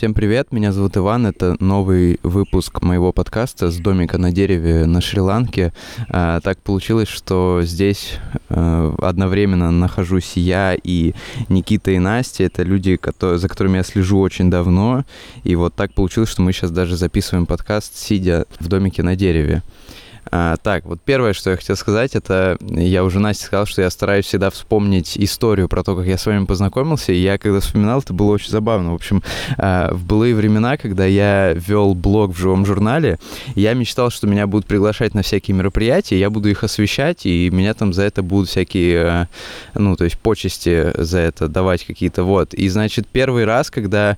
Всем привет, меня зовут Иван, это новый выпуск моего подкаста с домика на дереве на Шри-Ланке. А, так получилось, что здесь а, одновременно нахожусь я и Никита и Настя. Это люди, за которыми я слежу очень давно. И вот так получилось, что мы сейчас даже записываем подкаст, сидя в домике на дереве. А, так, вот первое, что я хотел сказать, это я уже Насте сказал, что я стараюсь всегда вспомнить историю про то, как я с вами познакомился, и я когда вспоминал, это было очень забавно. В общем, а, в былые времена, когда я вел блог в живом журнале, я мечтал, что меня будут приглашать на всякие мероприятия, я буду их освещать, и меня там за это будут всякие, а, ну, то есть почести за это давать какие-то, вот. И, значит, первый раз, когда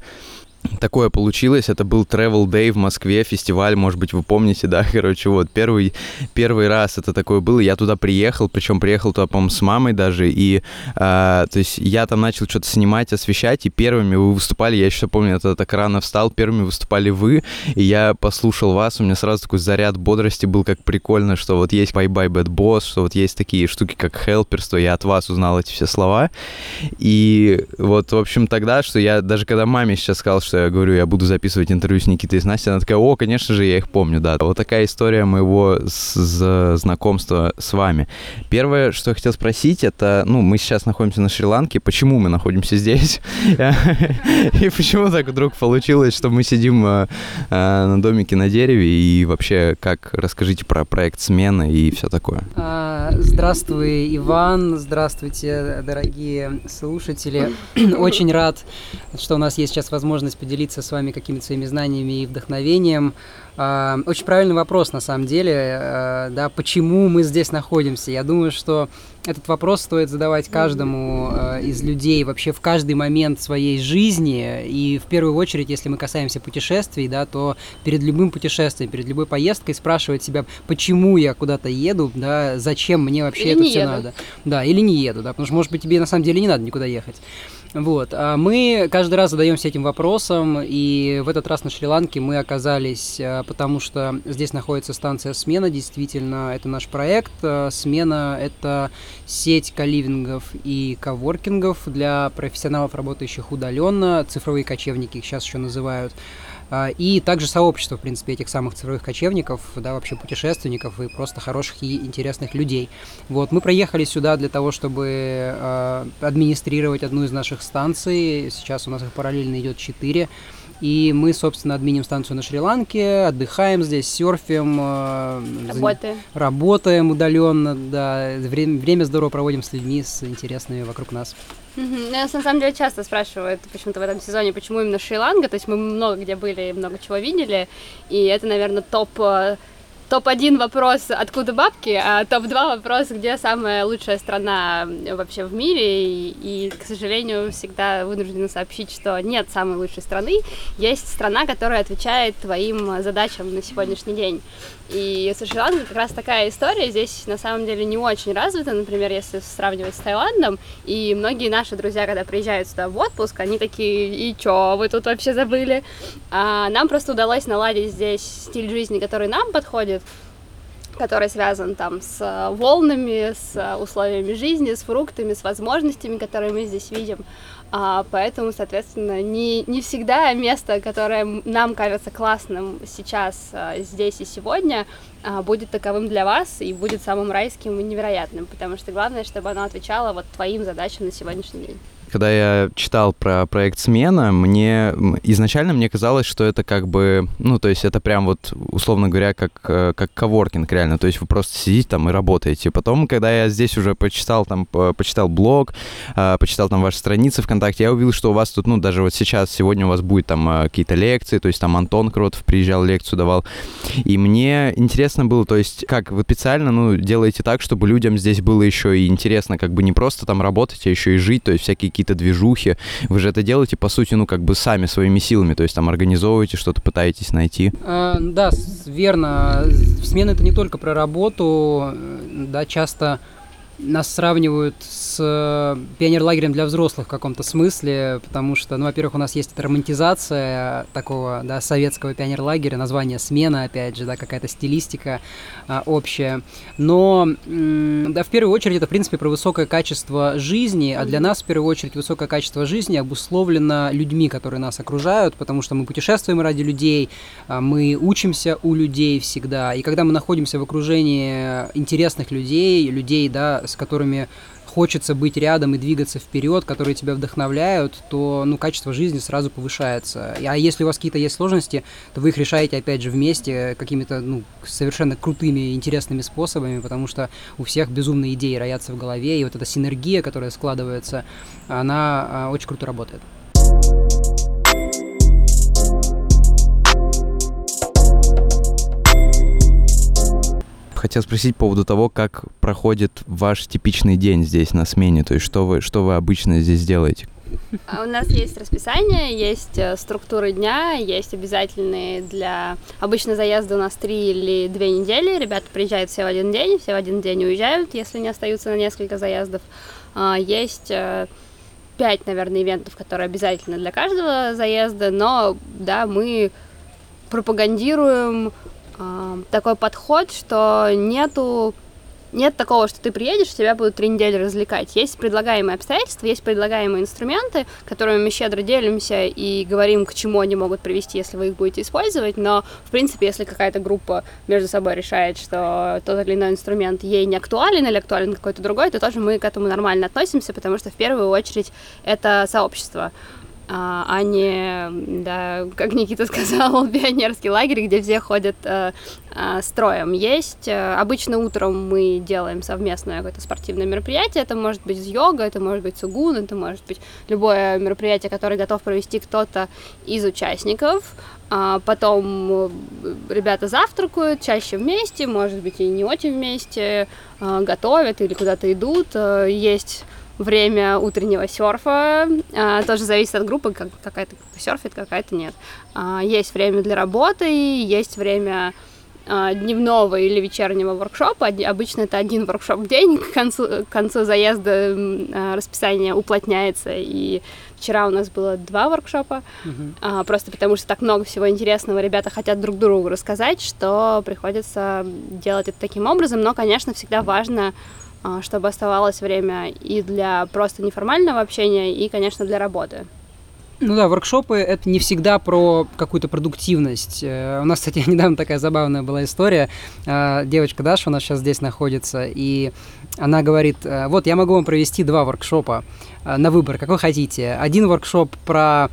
такое получилось. Это был Travel Day в Москве, фестиваль, может быть, вы помните, да, короче, вот, первый, первый раз это такое было, я туда приехал, причем приехал туда, по-моему, с мамой даже, и, э, то есть, я там начал что-то снимать, освещать, и первыми вы выступали, я еще помню, это так рано встал, первыми выступали вы, и я послушал вас, у меня сразу такой заряд бодрости был, как прикольно, что вот есть Bye Bye Bad Boss, что вот есть такие штуки, как Helperство, я от вас узнал эти все слова, и вот, в общем, тогда, что я даже когда маме сейчас сказал, что говорю, я буду записывать интервью с Никитой и с Настей, она такая, о, конечно же, я их помню, да. Вот такая история моего с, знакомства с вами. Первое, что я хотел спросить, это, ну, мы сейчас находимся на Шри-Ланке, почему мы находимся здесь? И почему так вдруг получилось, что мы сидим э, э, на домике на дереве, и вообще, как, расскажите про проект «Смена» и все такое. А, здравствуй, Иван, здравствуйте, дорогие слушатели. Очень рад, что у нас есть сейчас возможность поделиться с вами какими-то своими знаниями и вдохновением. А, очень правильный вопрос, на самом деле, а, да, почему мы здесь находимся. Я думаю, что этот вопрос стоит задавать каждому а, из людей вообще в каждый момент своей жизни. И в первую очередь, если мы касаемся путешествий, да, то перед любым путешествием, перед любой поездкой спрашивать себя, почему я куда-то еду, да, зачем мне вообще или это все еду. надо. Да, или не еду, да, потому что, может быть, тебе на самом деле не надо никуда ехать. Вот. А мы каждый раз задаемся этим вопросом, и в этот раз на Шри-Ланке мы оказались, а, потому что здесь находится станция «Смена», действительно, это наш проект. А, «Смена» — это сеть каливингов и коворкингов для профессионалов, работающих удаленно, цифровые кочевники их сейчас еще называют. А, и также сообщество, в принципе, этих самых цифровых кочевников, да, вообще путешественников и просто хороших и интересных людей. Вот, мы проехали сюда для того, чтобы э, администрировать одну из наших станций. Сейчас у нас их параллельно идет четыре. И мы, собственно, админим станцию на Шри-Ланке, отдыхаем здесь, серфим. Работаем. Работаем удаленно, да. Время, время здорово проводим с людьми, с интересными вокруг нас. Mm-hmm. Нас на самом деле часто спрашивают почему-то в этом сезоне, почему именно Шри-Ланка. То есть мы много где были, много чего видели. И это, наверное, топ э, топ-1 вопрос, откуда бабки, а топ-2 вопрос, где самая лучшая страна вообще в мире. И, и, к сожалению, всегда вынуждена сообщить, что нет самой лучшей страны. Есть страна, которая отвечает твоим задачам на сегодняшний день. И с шри как раз такая история. Здесь на самом деле не очень развита, например, если сравнивать с Таиландом. И многие наши друзья, когда приезжают сюда в отпуск, они такие, и чё, вы тут вообще забыли? А нам просто удалось наладить здесь стиль жизни, который нам подходит который связан там с волнами, с условиями жизни, с фруктами, с возможностями, которые мы здесь видим. А, поэтому, соответственно, не, не всегда место, которое нам кажется классным сейчас, а, здесь и сегодня, а, будет таковым для вас и будет самым райским и невероятным, потому что главное, чтобы оно отвечало вот твоим задачам на сегодняшний день когда я читал про проект «Смена», мне изначально мне казалось, что это как бы, ну, то есть это прям вот, условно говоря, как, э, как коворкинг реально, то есть вы просто сидите там и работаете. Потом, когда я здесь уже почитал там, почитал блог, э, почитал там ваши страницы ВКонтакте, я увидел, что у вас тут, ну, даже вот сейчас, сегодня у вас будет там э, какие-то лекции, то есть там Антон Кротов приезжал, лекцию давал, и мне интересно было, то есть как вы специально, ну, делаете так, чтобы людям здесь было еще и интересно, как бы не просто там работать, а еще и жить, то есть всякие какие-то движухи. Вы же это делаете, по сути, ну, как бы сами своими силами, то есть там организовываете что-то, пытаетесь найти. А, да, верно. Смена это не только про работу, да, часто нас сравнивают с э, пионерлагерем для взрослых в каком-то смысле, потому что, ну, во-первых, у нас есть эта романтизация такого, да, советского пионерлагеря, название «Смена», опять же, да, какая-то стилистика а, общая. Но, да, в первую очередь, это, в принципе, про высокое качество жизни, а для нас, в первую очередь, высокое качество жизни обусловлено людьми, которые нас окружают, потому что мы путешествуем ради людей, а, мы учимся у людей всегда, и когда мы находимся в окружении интересных людей, людей, да, с которыми хочется быть рядом и двигаться вперед, которые тебя вдохновляют, то ну, качество жизни сразу повышается. А если у вас какие-то есть сложности, то вы их решаете, опять же, вместе какими-то ну, совершенно крутыми, интересными способами, потому что у всех безумные идеи роятся в голове, и вот эта синергия, которая складывается, она а, очень круто работает. Хотел спросить по поводу того, как проходит ваш типичный день здесь на смене, то есть что вы, что вы обычно здесь делаете? А у нас есть расписание, есть э, структуры дня, есть обязательные для... Обычно заезды у нас три или две недели, ребята приезжают все в один день, все в один день уезжают, если не остаются на несколько заездов. А, есть э, пять, наверное, ивентов, которые обязательно для каждого заезда, но, да, мы пропагандируем такой подход, что нету нет такого, что ты приедешь, тебя будут три недели развлекать. Есть предлагаемые обстоятельства, есть предлагаемые инструменты, которыми мы щедро делимся и говорим, к чему они могут привести, если вы их будете использовать. Но, в принципе, если какая-то группа между собой решает, что тот или иной инструмент ей не актуален или актуален какой-то другой, то тоже мы к этому нормально относимся, потому что в первую очередь это сообщество а, а не, да, как Никита сказал, пионерский лагерь, где все ходят э, э, строем. Есть, э, обычно утром мы делаем совместное какое-то спортивное мероприятие, это может быть йога, это может быть сугун, это может быть любое мероприятие, которое готов провести кто-то из участников, а потом ребята завтракают, чаще вместе, может быть и не очень вместе, готовят или куда-то идут, есть время утреннего серфа. А, тоже зависит от группы, как, какая-то серфит, какая-то нет. А, есть время для работы, есть время а, дневного или вечернего воркшопа. Обычно это один воркшоп в день. К концу, к концу заезда а, расписание уплотняется. И вчера у нас было два воркшопа. А, просто потому что так много всего интересного. Ребята хотят друг другу рассказать, что приходится делать это таким образом. Но, конечно, всегда важно чтобы оставалось время и для просто неформального общения, и, конечно, для работы. Ну да, воркшопы это не всегда про какую-то продуктивность. Э, у нас, кстати, недавно такая забавная была история. Э, девочка Даша у нас сейчас здесь находится, и она говорит, «Э, вот я могу вам провести два воркшопа на выбор, какой хотите. Один воркшоп про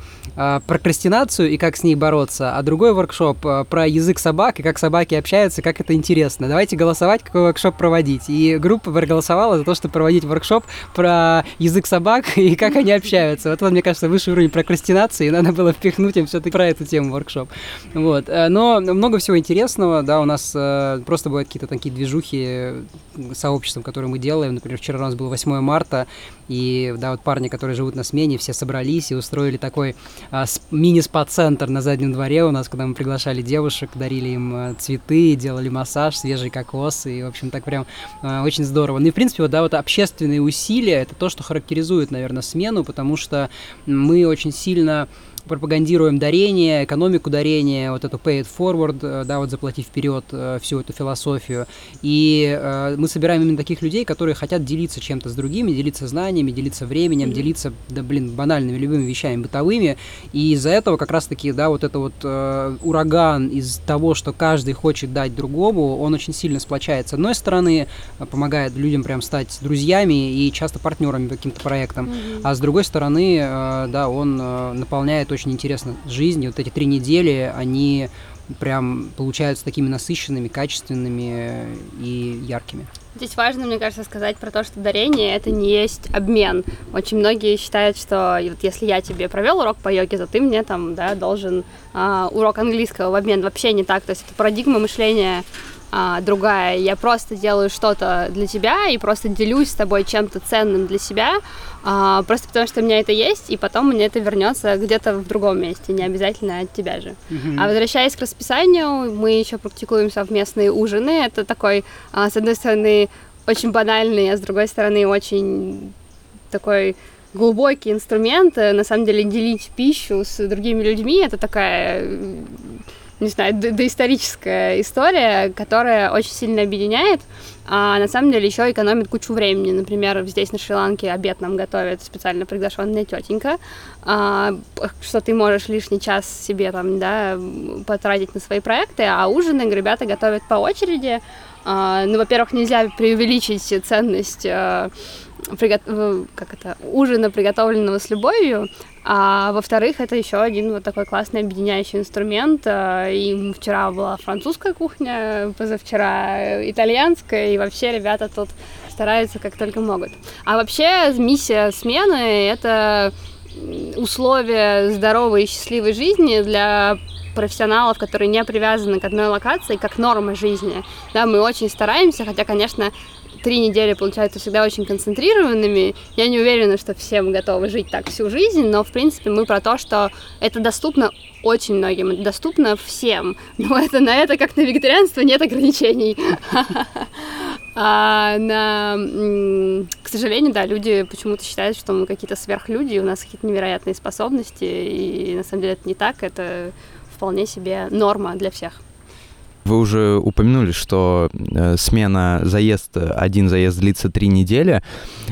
прокрастинацию и как с ней бороться, а другой воркшоп про язык собак и как собаки общаются, как это интересно. Давайте голосовать, какой воркшоп проводить. И группа проголосовала за то, чтобы проводить воркшоп про язык собак и как они общаются. Вот, вот мне кажется, высший уровень прокрастинации, и надо было впихнуть им все-таки про эту тему воркшоп. Вот. Э, но много всего интересного, да, у нас э, просто бывают какие-то такие движухи сообществом, которые мы делаем. Например, вчера у нас было 8 марта, и, да, вот парни, которые живут на смене, все собрались и устроили такой а, мини-спа-центр на заднем дворе у нас, когда мы приглашали девушек, дарили им а, цветы, делали массаж, свежий кокос, и, в общем, так прям а, очень здорово. Ну и, в принципе, вот, да, вот общественные усилия, это то, что характеризует, наверное, смену, потому что мы очень сильно пропагандируем дарение, экономику дарения, вот эту pay it forward, э, да, вот заплатив вперед э, всю эту философию. И э, мы собираем именно таких людей, которые хотят делиться чем-то с другими, делиться знаниями, делиться временем, mm-hmm. делиться, да, блин, банальными любыми вещами бытовыми. И из-за этого как раз-таки, да, вот это вот э, ураган из того, что каждый хочет дать другому, он очень сильно сплочает. С одной стороны, помогает людям прям стать друзьями и часто партнерами по каким-то проектам, mm-hmm. а с другой стороны, э, да, он э, наполняет это очень интересно жизнь. Вот эти три недели, они прям получаются такими насыщенными, качественными и яркими. Здесь важно, мне кажется, сказать про то, что дарение это не есть обмен. Очень многие считают, что вот если я тебе провел урок по йоге, то ты мне там да, должен а, урок английского в обмен. Вообще не так. То есть это парадигма мышления а, другая. Я просто делаю что-то для тебя и просто делюсь с тобой чем-то ценным для себя, а, просто потому что у меня это есть, и потом мне это вернется где-то в другом месте, не обязательно от тебя же. Mm-hmm. А возвращаясь к расписанию, мы еще практикуем совместные ужины. Это такой, а, с одной стороны, очень банальный, а с другой стороны очень такой глубокий инструмент. На самом деле делить пищу с другими людьми это такая не знаю, доисторическая история, которая очень сильно объединяет, а на самом деле еще экономит кучу времени. Например, здесь на Шри-Ланке обед нам готовит специально приглашенная тетенька, а, что ты можешь лишний час себе там, да, потратить на свои проекты, а ужины ребята готовят по очереди. А, ну, во-первых, нельзя преувеличить ценность а, пригот... как это, ужина, приготовленного с любовью, а во-вторых, это еще один вот такой классный объединяющий инструмент. А, и вчера была французская кухня, позавчера итальянская, и вообще ребята тут стараются как только могут. А вообще миссия смены — это условия здоровой и счастливой жизни для профессионалов, которые не привязаны к одной локации, как норма жизни. Да, мы очень стараемся, хотя, конечно, три недели получаются всегда очень концентрированными. Я не уверена, что все мы готовы жить так всю жизнь, но, в принципе, мы про то, что это доступно очень многим, это доступно всем. Но это на это, как на вегетарианство, нет ограничений. А на, к сожалению, да, люди почему-то считают, что мы какие-то сверхлюди, у нас какие-то невероятные способности, и на самом деле это не так, это вполне себе норма для всех. Вы уже упомянули, что э, смена заезд, один заезд длится три недели.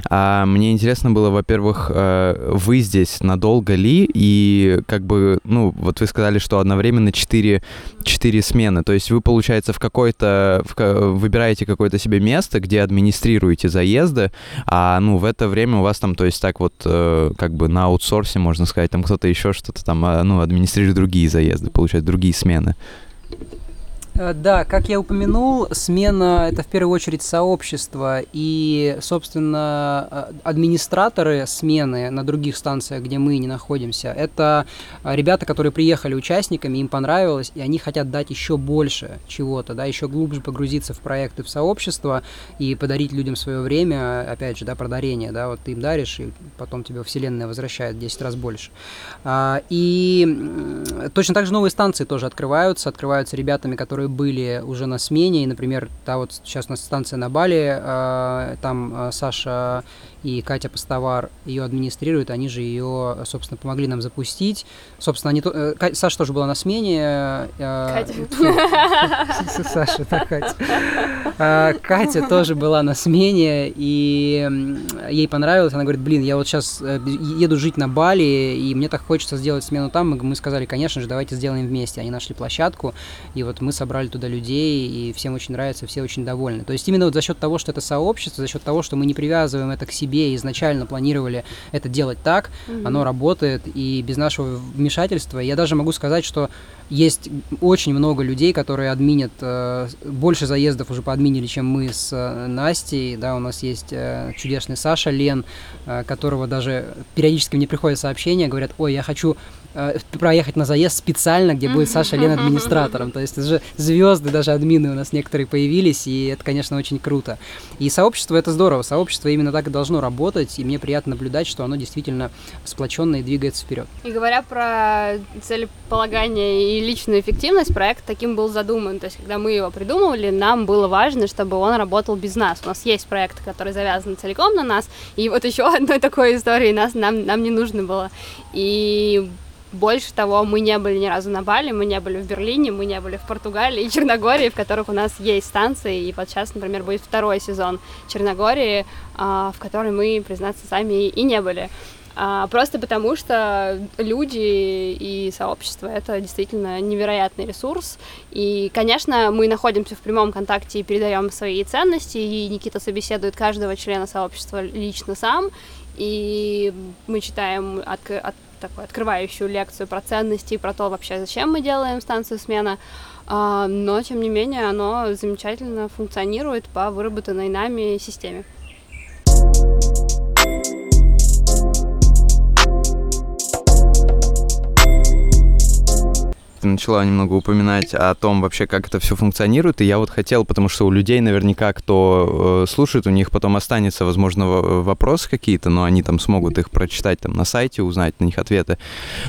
А мне интересно было, во-первых, э, вы здесь надолго ли? И как бы, ну, вот вы сказали, что одновременно четыре, четыре смены. То есть вы, получается, в какой-то, в, выбираете какое-то себе место, где администрируете заезды, а, ну, в это время у вас там, то есть так вот, э, как бы на аутсорсе, можно сказать, там кто-то еще что-то там, а, ну, администрирует другие заезды, получает другие смены. Э, да, как я упомянул, смена это в первую очередь сообщество и, собственно, э, администраторы смены на других станциях, где мы не находимся, это э, ребята, которые приехали участниками, им понравилось, и они хотят дать еще больше чего-то, да, еще глубже погрузиться в проекты, в сообщество и подарить людям свое время, опять же, да, про дарение, да, вот ты им даришь, и потом тебе Вселенная возвращает в 10 раз больше. А, и точно так же новые станции тоже открываются, открываются ребятами, которые были уже на смене, и, например, та вот сейчас у нас станция на Бали, э, там э, Саша и Катя Постовар ее администрируют, они же ее, собственно, помогли нам запустить. Собственно, они, э, Саша тоже была на смене. Э, Катя. Саша, да, Катя. Э, Катя тоже была на смене, и ей понравилось. Она говорит, блин, я вот сейчас э, еду жить на Бали, и мне так хочется сделать смену там. Мы сказали, конечно же, давайте сделаем вместе. Они нашли площадку, и вот мы собрали туда людей, и всем очень нравится, все очень довольны. То есть именно вот за счет того, что это сообщество, за счет того, что мы не привязываем это к себе, себе изначально планировали это делать так, mm-hmm. оно работает, и без нашего вмешательства, я даже могу сказать, что есть очень много людей, которые админят, э, больше заездов уже поадминили, чем мы с э, Настей, да, у нас есть э, чудесный Саша Лен, э, которого даже периодически мне приходят сообщения, говорят, ой, я хочу Э, проехать на заезд специально, где будет Саша Лен администратором. То есть это же звезды, даже админы у нас некоторые появились, и это, конечно, очень круто. И сообщество это здорово. Сообщество именно так и должно работать, и мне приятно наблюдать, что оно действительно сплоченное и двигается вперед. И говоря про целеполагание и личную эффективность, проект таким был задуман. То есть, когда мы его придумывали, нам было важно, чтобы он работал без нас. У нас есть проекты, которые завязаны целиком на нас, и вот еще одной такой истории нас, нам, нам не нужно было. И больше того, мы не были ни разу на Бали, мы не были в Берлине, мы не были в Португалии и Черногории, в которых у нас есть станции. И вот сейчас, например, будет второй сезон Черногории, а, в которой мы, признаться, сами и не были. А, просто потому, что люди и сообщество — это действительно невероятный ресурс. И, конечно, мы находимся в прямом контакте и передаем свои ценности, и Никита собеседует каждого члена сообщества лично сам, и мы читаем от, от такую открывающую лекцию про ценности и про то вообще, зачем мы делаем станцию смена. А, но, тем не менее, оно замечательно функционирует по выработанной нами системе. Ты начала немного упоминать о том вообще, как это все функционирует, и я вот хотел, потому что у людей наверняка, кто э, слушает, у них потом останется, возможно, вопросы какие-то, но они там смогут их прочитать там на сайте, узнать на них ответы.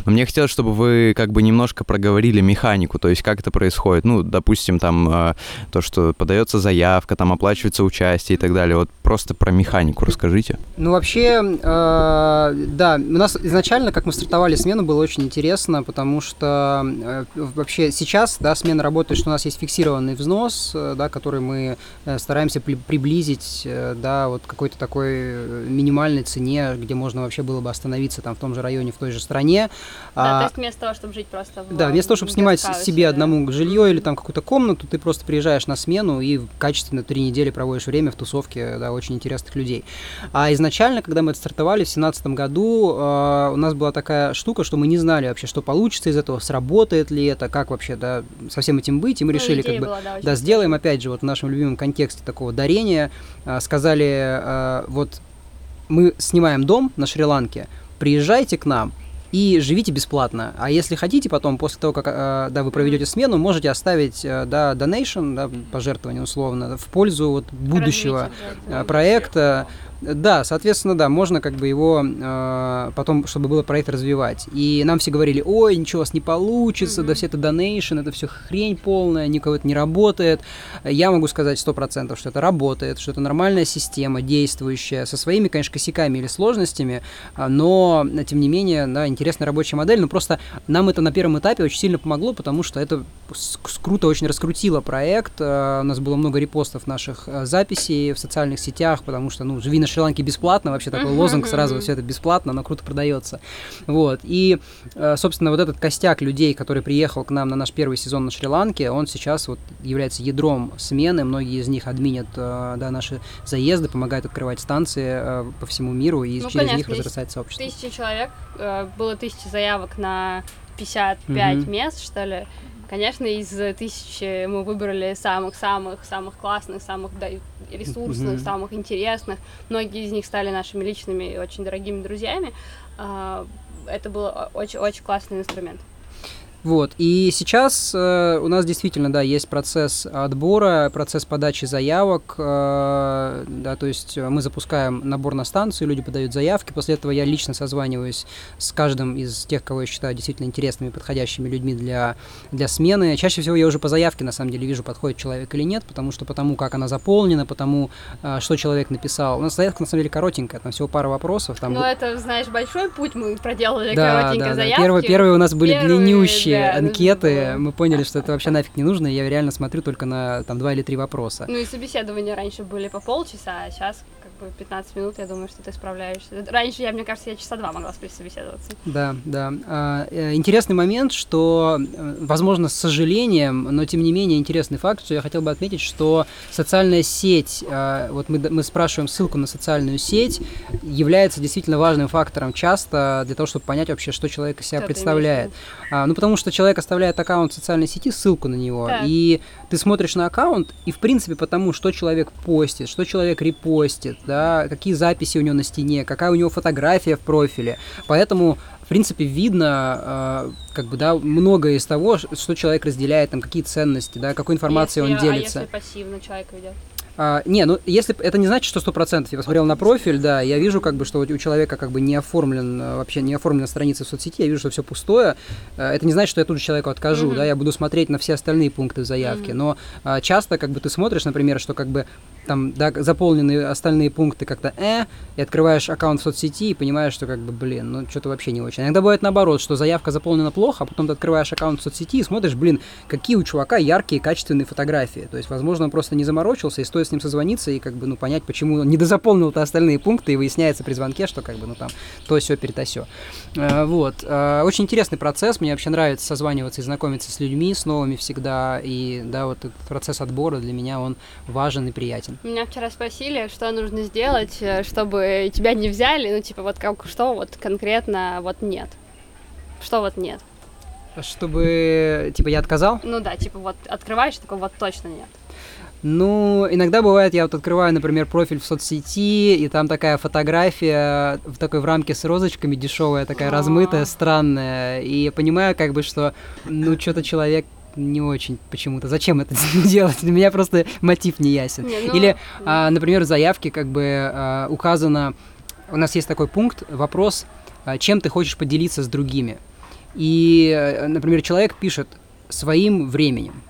Но мне хотелось, чтобы вы как бы немножко проговорили механику, то есть как это происходит. Ну, допустим, там э, то, что подается заявка, там оплачивается участие и так далее. Вот просто про механику расскажите. Ну, вообще, э, да, у нас изначально, как мы стартовали смену, было очень интересно, потому что э, вообще сейчас, да, смена работает, что у нас есть фиксированный взнос, э, да, который мы э, стараемся при приблизить, э, да, вот какой-то такой минимальной цене, где можно вообще было бы остановиться там в том же районе, в той же стране. Да, а, то есть вместо того, чтобы жить просто в Да, вместо того, чтобы снимать себе да. одному жилье или там какую-то комнату, ты просто приезжаешь на смену и качественно три недели проводишь время в тусовке, да, очень интересных людей. А изначально, когда мы это стартовали в 2017 году, э, у нас была такая штука, что мы не знали вообще, что получится из этого, сработает ли это, как вообще, да, со всем этим быть, и мы ну, решили, как бы, была, да, да сделаем, опять же, вот в нашем любимом контексте такого дарения, э, сказали, э, вот мы снимаем дом на Шри-Ланке, приезжайте к нам, и живите бесплатно. А если хотите потом, после того, как э, да, вы проведете смену, можете оставить э, да, donation, да, пожертвование условно, в пользу вот, будущего Развитие, проекта. Да, соответственно, да, можно как бы его э, потом, чтобы было проект развивать. И нам все говорили, ой, ничего у вас не получится, mm-hmm. да все это донейшн, это все хрень полная, никого это не работает. Я могу сказать сто процентов, что это работает, что это нормальная система, действующая, со своими, конечно, косяками или сложностями, а, но, тем не менее, да, интересная рабочая модель, но просто нам это на первом этапе очень сильно помогло, потому что это круто очень раскрутило проект, э, у нас было много репостов наших э, записей в социальных сетях, потому что, ну, живи на Шри-Ланке бесплатно, вообще такой лозунг сразу, все это бесплатно, но круто продается. Вот, и, э, собственно, вот этот костяк людей, который приехал к нам на наш первый сезон на Шри-Ланке, он сейчас вот является ядром смены, многие из них админят, э, да, наши заезды, помогают открывать станции э, по всему миру, и ну, через конечно, них разрастать сообщество. Тысячи человек, было тысячи заявок на 55 mm-hmm. мест, что ли, Конечно, из тысячи мы выбрали самых-самых-самых классных, самых да, ресурсных, mm-hmm. самых интересных. Многие из них стали нашими личными и очень дорогими друзьями. А, это был очень-очень классный инструмент. Вот, и сейчас э, у нас действительно, да, есть процесс отбора, процесс подачи заявок, э, да, то есть мы запускаем набор на станцию, люди подают заявки, после этого я лично созваниваюсь с каждым из тех, кого я считаю действительно интересными, подходящими людьми для, для смены. Чаще всего я уже по заявке, на самом деле, вижу, подходит человек или нет, потому что потому, как она заполнена, потому, э, что человек написал. У нас заявка, на самом деле, коротенькая, там всего пара вопросов. Там... Ну, это, знаешь, большой путь мы проделали, да, коротенько да, заявки. Да. Первые, первые у нас были Первые... длиннющие, да, анкеты, мы поняли, что это вообще нафиг не нужно, и я реально смотрю только на там два или три вопроса. Ну и собеседования раньше были по полчаса, а сейчас 15 минут, я думаю, что ты справляешься. Раньше, я, мне кажется, я часа два могла собеседоваться. Да, да. А, э, интересный момент, что, э, возможно, с сожалением, но тем не менее интересный факт, что я хотел бы отметить, что социальная сеть, а, вот мы, мы спрашиваем ссылку на социальную сеть, является действительно важным фактором часто для того, чтобы понять вообще, что человек из себя что представляет. А, ну, потому что человек оставляет аккаунт в социальной сети, ссылку на него, так. и ты смотришь на аккаунт, и, в принципе, потому что человек постит, что человек репостит, да, какие записи у него на стене, какая у него фотография в профиле. Поэтому в принципе, видно, э, как бы, да, многое из того, что человек разделяет, там, какие ценности, да, какой информацией если, он делится. А если пассивно человек ведет? А, не, ну если это не значит, что сто процентов. Я посмотрел на профиль, да, я вижу, как бы, что у человека как бы не оформлен э, вообще не оформлена страница в соцсети, я вижу, что все пустое. Э, это не значит, что я тут же человеку откажу, mm-hmm. да, я буду смотреть на все остальные пункты в заявке. Mm-hmm. Но а, часто, как бы, ты смотришь, например, что как бы там да, заполнены остальные пункты как-то э, и открываешь аккаунт в соцсети и понимаешь, что как бы, блин, ну что-то вообще не очень. Иногда бывает наоборот, что заявка заполнена плохо, а потом ты открываешь аккаунт в соцсети и смотришь, блин, какие у чувака яркие, качественные фотографии. То есть, возможно, он просто не заморочился, и стоит с ним созвониться и как бы, ну, понять, почему он не дозаполнил-то остальные пункты, и выясняется при звонке, что как бы, ну, там, то все перетасё. Э, вот. Э, очень интересный процесс, мне вообще нравится созваниваться и знакомиться с людьми, с новыми всегда, и, да, вот этот процесс отбора для меня, он важен и приятен. Меня вчера спросили, что нужно сделать, э, чтобы тебя не взяли, ну, типа, вот как, что вот конкретно вот нет. Что вот нет? Чтобы, типа, я отказал? Ну да, типа, вот открываешь, такой, вот точно нет. Ну, иногда бывает, я вот открываю, например, профиль в соцсети, и там такая фотография в такой в рамке с розочками дешевая, такая размытая, странная. И я понимаю, как бы, что, ну, что-то человек не очень почему-то. Зачем это делать? Для меня просто мотив не ясен. Не, ну, Или, а, например, в заявке как бы а, указано, у нас есть такой пункт, вопрос, а, чем ты хочешь поделиться с другими. И, э, например, человек пишет своим временем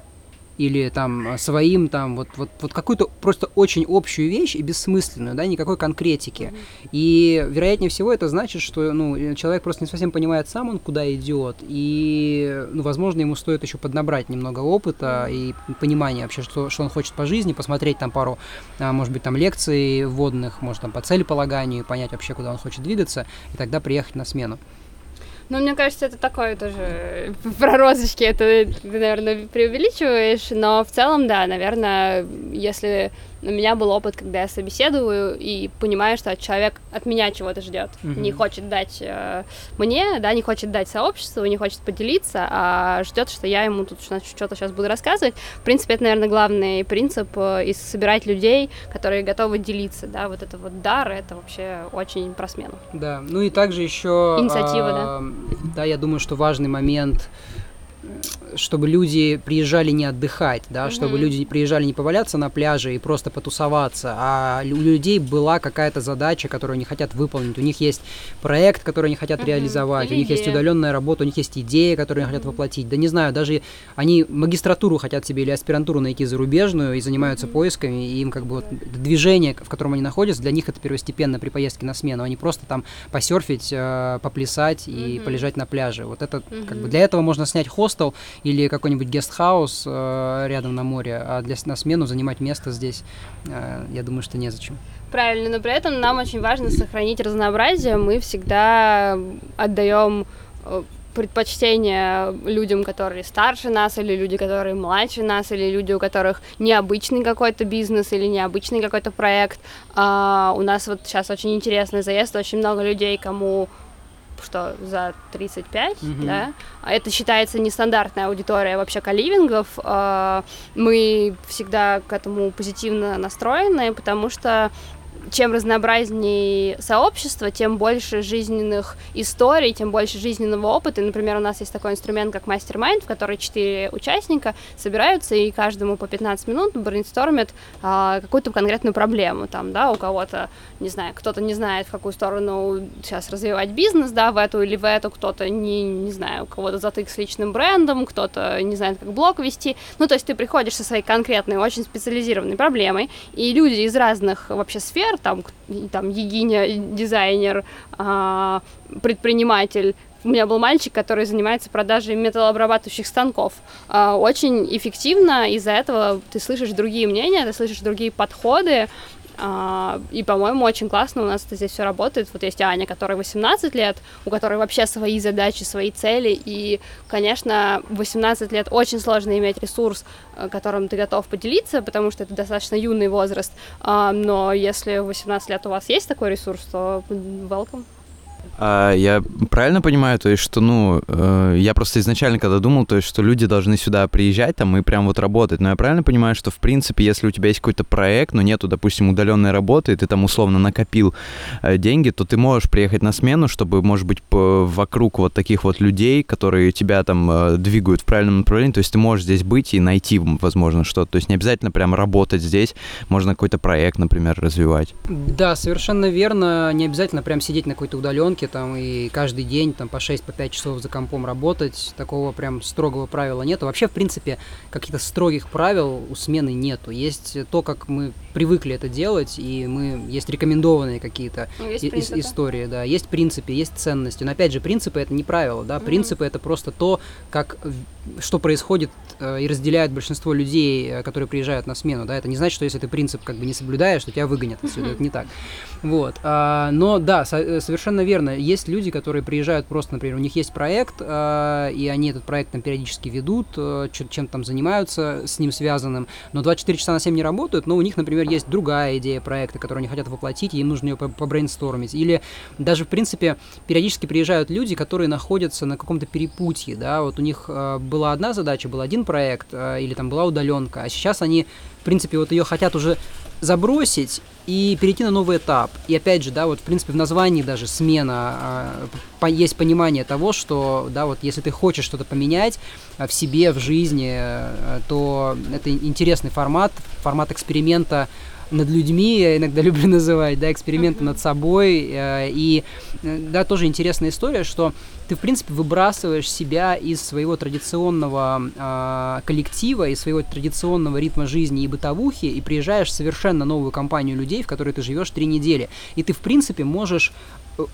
или там э, своим там вот, вот, вот какую-то просто очень общую вещь и бессмысленную, да, никакой конкретики. И вероятнее всего это значит, что ну, человек просто не совсем понимает сам он куда идет, и ну, возможно ему стоит еще поднабрать немного опыта и понимания вообще, что, что он хочет по жизни, посмотреть там пару, а, может быть, там лекций вводных, может там по целеполаганию, понять вообще, куда он хочет двигаться, и тогда приехать на смену. Ну, мне кажется, это такое тоже про розочки, это наверное, преувеличиваешь, но в целом, да, наверное, если у меня был опыт, когда я собеседую и понимаю, что человек от меня чего-то ждет, Мгм. не хочет дать э, мне, да, не хочет дать сообществу, не хочет поделиться, а ждет, что я ему тут что- что-то сейчас буду рассказывать. В принципе, это, наверное, главный принцип э, и собирать людей, которые готовы делиться, да, вот это вот дар, это вообще очень про смену. Да, ну и также еще... Инициатива, да? Да, я думаю, что важный момент, чтобы люди приезжали не отдыхать, да, чтобы Мгм. люди приезжали не поваляться на пляже и просто потусоваться, а у людей была какая-то задача, которую они хотят выполнить. У них есть проект, который они хотят Мгм. реализовать, Или у них есть идея. удаленная работа, у них есть идея, которую они хотят воплотить. Да не знаю, даже они магистратуру хотят себе или аспирантуру найти зарубежную и занимаются поисками, и им как бы вот движение, в котором они находятся, для них это первостепенно при поездке на смену. Они просто там посерфить, э, поплясать и Мгм. полежать на пляже. Вот это как бы для этого можно снять хостел или какой-нибудь гестхаус э, рядом на море, а для на смену занимать место здесь, э, я думаю, что незачем. Правильно, но при этом нам очень важно сохранить разнообразие. Мы всегда отдаем э, предпочтение людям, которые старше нас, или люди, которые младше нас, или люди, у которых необычный какой-то бизнес или необычный какой-то проект. А, у нас вот сейчас очень интересный заезд, очень много людей, кому что за 35, Мгм. да, а это считается нестандартная аудитория вообще каливингов. А, Мы всегда к этому позитивно настроены, потому что чем разнообразнее сообщество, тем больше жизненных историй, тем больше жизненного опыта. И, например, у нас есть такой инструмент, как мастер-майнд, в который четыре участника собираются и каждому по 15 минут брейнстормят а, какую-то конкретную проблему. Там, да, у кого-то, не знаю, кто-то не знает, в какую сторону сейчас развивать бизнес, да, в эту или в эту, кто-то не, не знаю, у кого-то затык с личным брендом, кто-то не знает, как блог вести. Ну, то есть ты приходишь со своей конкретной, очень специализированной проблемой, и люди из разных вообще сфер, там, к- и там Егиня, дизайнер, а, предприниматель, у меня был мальчик, который занимается продажей металлообрабатывающих станков. А, Очень эффективно, из-за этого ты слышишь другие мнения, ты слышишь другие подходы, и, по-моему, очень классно у нас это здесь все работает. Вот есть Аня, которой 18 лет, у которой вообще свои задачи, свои цели. И, конечно, в 18 лет очень сложно иметь ресурс, э, которым ты готов поделиться, потому что это достаточно юный возраст. А, Но если в 18 лет у вас есть такой ресурс, то welcome. А я правильно понимаю, то есть, что, ну, э, я просто изначально, когда думал, то есть, что люди должны сюда приезжать там и прям вот работать, но я правильно понимаю, что, в принципе, если у тебя есть какой-то проект, но нету, допустим, удаленной работы, и ты там условно накопил э, деньги, то ты можешь приехать на смену, чтобы, может быть, по- вокруг вот таких вот людей, которые тебя там э, двигают в правильном направлении, то есть ты можешь здесь быть и найти, возможно, что-то, то есть не обязательно прям работать здесь, можно какой-то проект, например, развивать. Да, совершенно верно. Не обязательно прям сидеть на какой-то удаленке там и каждый день там по 6 по 5 часов за компом работать. Такого прям строгого правила нету. Вообще, в принципе, каких-то строгих правил у смены нету. Есть то, как мы привыкли это делать, и мы есть рекомендованные какие-то Ну, и- принципы. истории, да. Есть принципы, есть ценности. Но опять же, принципы это не правила, да. Принципы это просто то, как в- что происходит э, и разделяет большинство людей, э, которые приезжают на смену, да. Это не значит, что если ты принцип как бы не соблюдаешь, то тебя выгонят отсюда. Это не так. Вот. А, но да, со- э, совершенно верно. Верно. Есть люди, которые приезжают просто, например, у них есть проект, э, и они этот проект там периодически ведут, э, чем-то там занимаются с ним связанным, но 24 часа на 7 не работают, но у них, например, есть другая идея проекта, которую они хотят воплотить, и им нужно ее побрейнстормить. Или даже, в принципе, периодически приезжают люди, которые находятся на каком-то перепутье, да, вот у них э, была одна задача, был один проект, э, или там была удаленка, а сейчас они, в принципе, вот ее хотят уже забросить и перейти на новый этап. И опять же, да, вот в принципе в названии даже смена э, есть понимание того, что, да, вот если ты хочешь что-то поменять э, в себе, в жизни, э, то это интересный формат, формат эксперимента над людьми, я иногда люблю называть, да, эксперименты над собой. Э, и, э, да, тоже интересная история, что ты, в принципе, выбрасываешь себя из своего традиционного э, коллектива, из своего традиционного ритма жизни и бытовухи, и приезжаешь в совершенно новую компанию людей, в которой ты живешь три недели. И ты, в принципе, можешь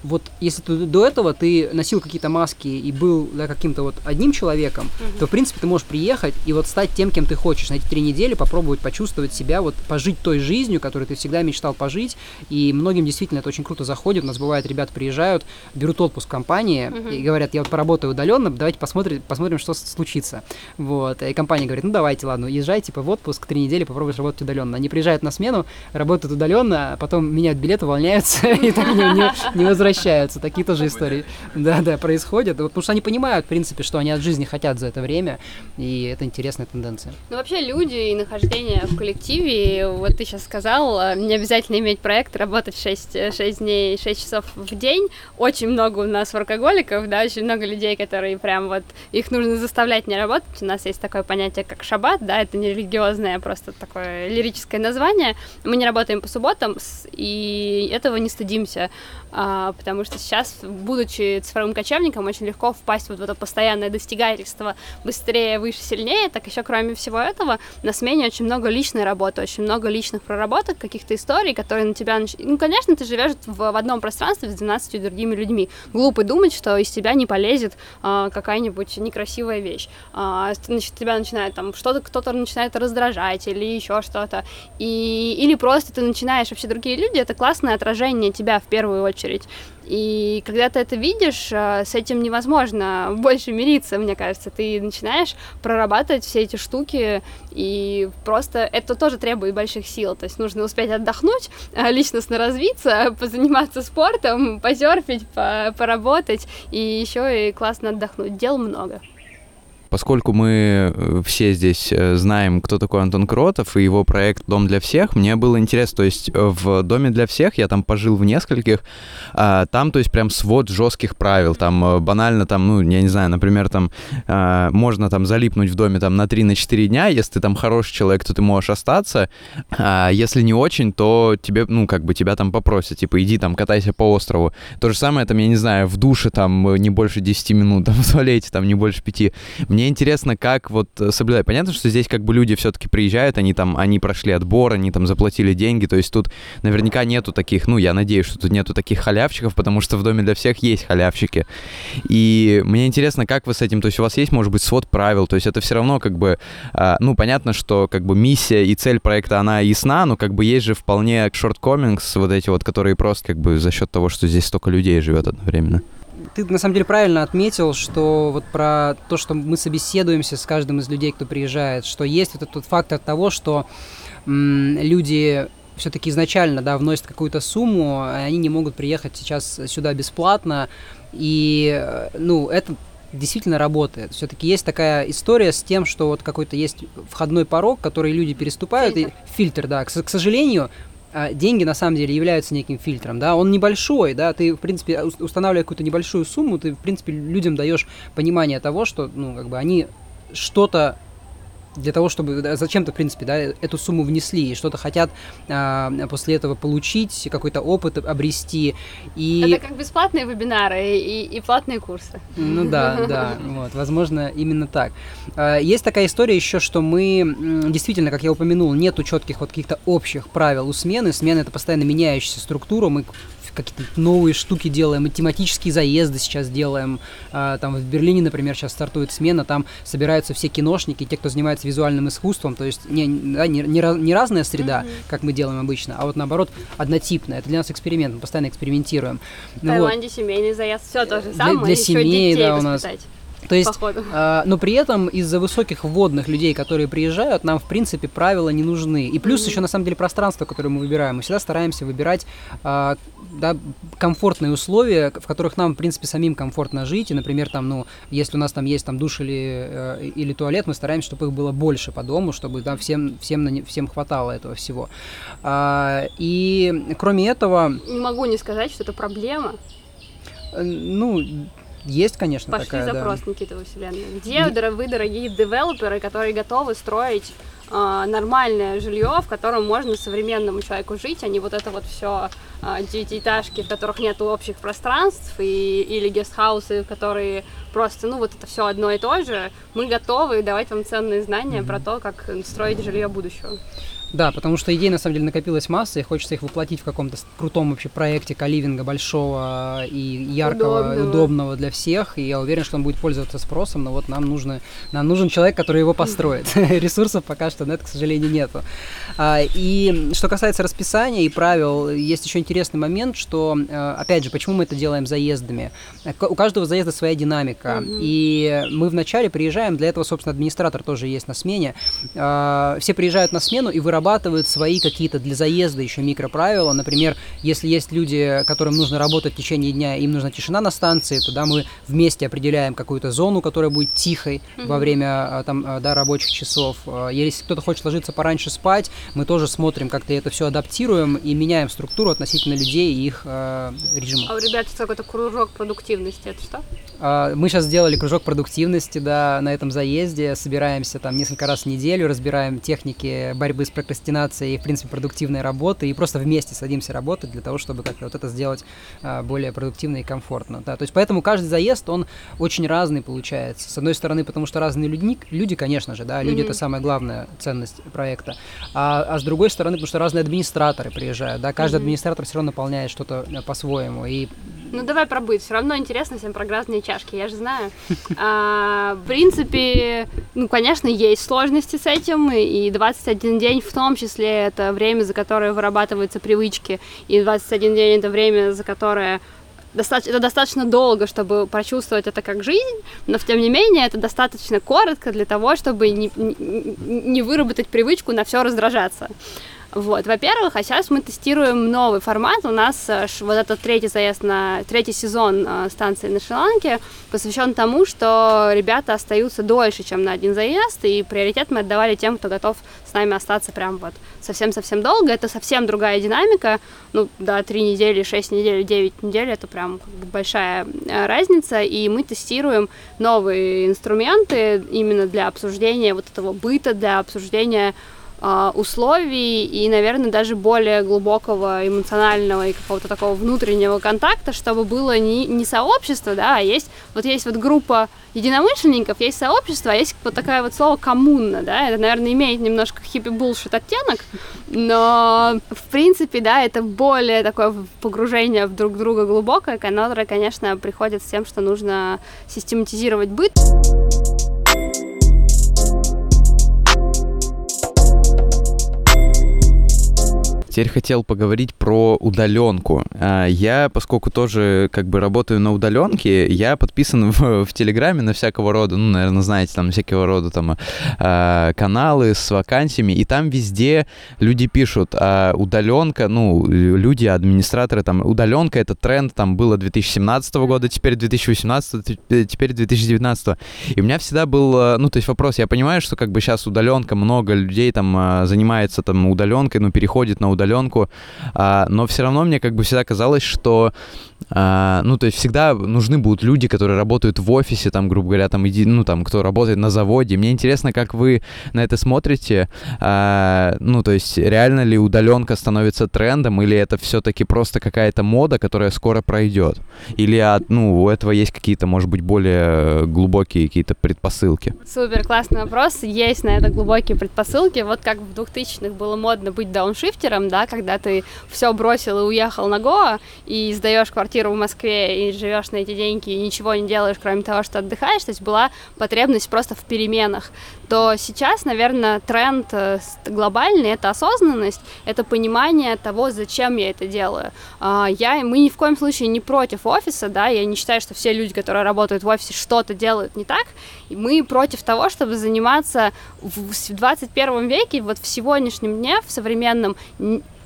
вот если ты до этого ты носил какие-то маски и был да, каким-то вот одним человеком, mm-hmm. то в принципе ты можешь приехать и вот стать тем, кем ты хочешь, на эти три недели попробовать почувствовать себя, вот пожить той жизнью, которую ты всегда мечтал пожить. И многим действительно это очень круто заходит. У нас бывает, ребята приезжают, берут отпуск в компании mm-hmm. и говорят, я вот поработаю удаленно, давайте посмотрим, посмотрим, что случится. Вот. И компания говорит, ну давайте, ладно, езжайте типа в отпуск, три недели попробуйте работать удаленно. Они приезжают на смену, работают удаленно, а потом меняют билет, увольняются и так не возвращаются. Такие тоже истории. Да, да, происходят. Потому что они понимают, в принципе, что они от жизни хотят за это время. И это интересная тенденция. Ну, вообще, люди и нахождение в коллективе, вот ты сейчас сказал, э, не обязательно иметь проект, работать 6, 6 э, дней, 6 часов в день. Очень много у нас воркоголиков, да, очень много людей, которые прям вот, их нужно заставлять не работать. У нас есть такое понятие, как шаббат, да, это не религиозное, а просто такое лирическое название. Мы не работаем по субботам, и этого не стыдимся. А, потому что сейчас, будучи цифровым кочевником, очень легко впасть вот в это постоянное достигательство быстрее, выше, сильнее, так еще кроме всего этого на смене очень много личной работы, очень много личных проработок, каких-то историй, которые на тебя... Нач... Ну, конечно, ты живешь в, в одном пространстве с 12 другими людьми. Глупо думать, что из тебя не полезет а, какая-нибудь некрасивая вещь. А, значит, тебя начинает там что-то, кто-то начинает раздражать или еще что-то. И... Или просто ты начинаешь, вообще другие люди, это классное отражение тебя в первую очередь. И когда ты это видишь, э, с этим невозможно больше мириться, мне кажется. Ты начинаешь прорабатывать все эти штуки, и просто это тоже требует больших сил. То есть нужно успеть отдохнуть, э, личностно развиться, позаниматься спортом, позерфить, поработать, и еще и классно отдохнуть. Дел много поскольку мы э, все здесь э, знаем, кто такой Антон Кротов и его проект «Дом для всех», мне было интересно, то есть э, в «Доме для всех» я там пожил в нескольких, а, там, то есть прям свод жестких правил, там банально там, ну, я не знаю, например, там можно там залипнуть в доме там на 3-4 дня, если ты там хороший человек, то ты можешь остаться, а если не очень, то тебе, ну, как бы тебя там попросят, типа, иди там катайся по острову. То же самое там, я не знаю, в душе там не больше 10 минут, там в туалете там не больше 5. Мне интересно, как вот э, соблюдать. Понятно, что здесь как бы люди все-таки приезжают, они там, они прошли отбор, они там заплатили деньги, то есть тут наверняка нету таких, ну, я надеюсь, что тут нету таких халявщиков, потому что в доме для всех есть халявщики. И мне интересно, как вы с этим, то есть у вас есть, может быть, свод правил, то есть это все равно как бы, а, ну, понятно, что как бы миссия и цель проекта, она ясна, но как бы есть же вполне shortcomings, вот эти вот, которые просто как бы за счет того, что здесь столько людей живет одновременно ты на самом деле правильно отметил, что вот про то, что мы собеседуемся с каждым из людей, кто приезжает, что есть вот этот фактор того, что м, люди все-таки изначально, да, вносят какую-то сумму, они не могут приехать сейчас сюда бесплатно, и, э, ну, это действительно работает. Все-таки есть такая история с тем, что вот какой-то есть входной порог, который люди переступают, фильтр. и фильтр, да. К, к сожалению, деньги на самом деле являются неким фильтром, да, он небольшой, да, ты, в принципе, устанавливая какую-то небольшую сумму, ты, в принципе, людям даешь понимание того, что, ну, как бы они что-то для того, чтобы зачем-то, в принципе, да, эту сумму внесли и что-то хотят а, после этого получить, какой-то опыт обрести. И... Это как бесплатные вебинары и, и платные курсы. Ну да, да, вот, возможно, именно так. А, есть такая история еще, что мы, действительно, как я упомянул, нету четких вот каких-то общих правил у смены. Смена это постоянно меняющаяся структура, мы какие-то новые штуки делаем, мы тематические заезды сейчас делаем. А, там в Берлине, например, сейчас стартует смена, там собираются все киношники, те, кто занимается визуальным искусством, то есть не, да, не, не, не разная среда, mm-hmm. как мы делаем обычно, а вот наоборот однотипная. Это для нас эксперимент, мы постоянно экспериментируем. В ну, Таиланде вот. семейный заезд, все то же самое, для, для семей, да, у нас. То есть, э, но при этом из-за высоких вводных людей, которые приезжают, нам, в принципе, правила не нужны. И плюс mm-hmm. еще, на самом деле, пространство, которое мы выбираем. Мы всегда стараемся выбирать э, да, комфортные условия, в которых нам, в принципе, самим комфортно жить. И, например, там, ну, если у нас там есть там душ или, э, или туалет, мы стараемся, чтобы их было больше по дому, чтобы да, всем, всем, всем хватало этого всего. А, и кроме этого... Не могу не сказать, что это проблема. Э, ну, есть, конечно, Пошли такая, запрос, да. Никита Василенко. Где да. вы, дорогие девелоперы, которые готовы строить э, нормальное жилье, в котором можно современному человеку жить, а не вот это вот все э, девятиэтажки, в которых нет общих пространств, и, или гестхаусы, которые просто, ну, вот это все одно и то же. Мы готовы давать вам ценные знания mm-hmm. про то, как строить жилье будущего. Да, потому что идей на самом деле накопилась масса, и хочется их воплотить в каком-то крутом вообще проекте каливинга большого и яркого, удобного. удобного для всех. И я уверен, что он будет пользоваться спросом, но вот нам нужно, нам нужен человек, который его построит. Ресурсов пока что на это, к сожалению, нету. А, и что касается расписания и правил, есть еще интересный момент, что, э, опять же, почему мы это делаем заездами? У каждого заезда своя динамика, и мы вначале приезжаем, для этого, собственно, администратор тоже есть на смене. А, все приезжают на смену и вырабатывают вырабатывают свои какие-то для заезда еще микроправила. Например, если есть люди, которым нужно работать в течение дня, им нужна тишина на станции, тогда мы вместе определяем какую-то зону, которая будет тихой mm-hmm. во время а, там, а, да, рабочих часов. А, если кто-то хочет ложиться пораньше спать, мы тоже смотрим, как-то это все адаптируем и меняем структуру относительно людей и их э, режима. А у ребят какой-то кружок продуктивности, это что? Мы сейчас сделали кружок продуктивности, да, на этом заезде, собираемся там несколько раз в неделю, разбираем техники борьбы с прокрастинацией прокрастинации и, в принципе, продуктивной работы, и просто вместе садимся работать для того, чтобы как-то вот это сделать а, более продуктивно и комфортно. Да. То есть поэтому каждый заезд, он очень разный получается. С одной стороны, потому что разные люди, люди конечно же, да, люди mm-hmm. это самая главная ценность проекта, а, а с другой стороны, потому что разные администраторы приезжают, да, каждый mm-hmm. администратор все равно наполняет что-то э, по-своему, и ну давай пробыть, все равно интересно всем про разные чашки, я же знаю. А, в принципе, ну, конечно, есть сложности с этим, и 21 день в том числе это время, за которое вырабатываются привычки, и 21 день это время, за которое достаточно, это достаточно долго, чтобы прочувствовать это как жизнь, но тем не менее это достаточно коротко для того, чтобы не, не, выработать привычку на все раздражаться. Вот, во-первых, а сейчас мы тестируем новый формат. У нас э, вот этот третий заезд на третий сезон э, станции на Шри-Ланке посвящен тому, что ребята остаются дольше, чем на один заезд, и приоритет мы отдавали тем, кто готов с нами остаться прям вот совсем-совсем долго. Это совсем другая динамика. Ну, да, три недели, шесть недель, девять недель, это прям большая э, разница, и мы тестируем новые инструменты именно для обсуждения вот этого быта, для обсуждения условий и, наверное, даже более глубокого эмоционального и какого-то такого внутреннего контакта, чтобы было не, не сообщество, да, а есть вот есть вот группа единомышленников, есть сообщество, а есть вот такая вот слово коммуна, да, это, наверное, имеет немножко хиппи-булшит оттенок, но, в принципе, да, это более такое погружение в друг друга глубокое, которое, конечно, приходит с тем, что нужно систематизировать быт. Теперь хотел поговорить про удаленку. А, я, поскольку тоже как бы работаю на удаленке, я подписан в, в Телеграме на всякого рода, ну, наверное, знаете, там всякого рода там а, каналы с вакансиями, и там везде люди пишут, а удаленка, ну, люди, администраторы, там, удаленка это тренд, там было 2017 года, теперь 2018, теперь 2019. И у меня всегда был, а, ну, то есть вопрос, я понимаю, что как бы сейчас удаленка, много людей там занимается там удаленкой, ну, переходит на удаленку, удаленку, а, но все равно мне как бы всегда казалось, что а, ну, то есть всегда нужны будут люди, которые работают в офисе, там, грубо говоря, там, иди, ну, там, кто работает на заводе. Мне интересно, как вы на это смотрите. А, ну, то есть реально ли удаленка становится трендом, или это все-таки просто какая-то мода, которая скоро пройдет? Или, от, ну, у этого есть какие-то, может быть, более глубокие какие-то предпосылки? Супер, классный вопрос. Есть на это глубокие предпосылки. Вот как в 2000-х было модно быть дауншифтером, да, когда ты все бросил и уехал на Гоа, и сдаешь квартиру в Москве, и живешь на эти деньги, и ничего не делаешь, кроме того, что отдыхаешь, то есть была потребность просто в переменах, то сейчас, наверное, тренд э, глобальный — это осознанность, это понимание того, зачем я это делаю. А, я, мы ни в коем случае не против офиса, да, я не считаю, что все люди, которые работают в офисе, что-то делают не так, мы против того, чтобы заниматься в 21 веке, вот в сегодняшнем дне, в современном,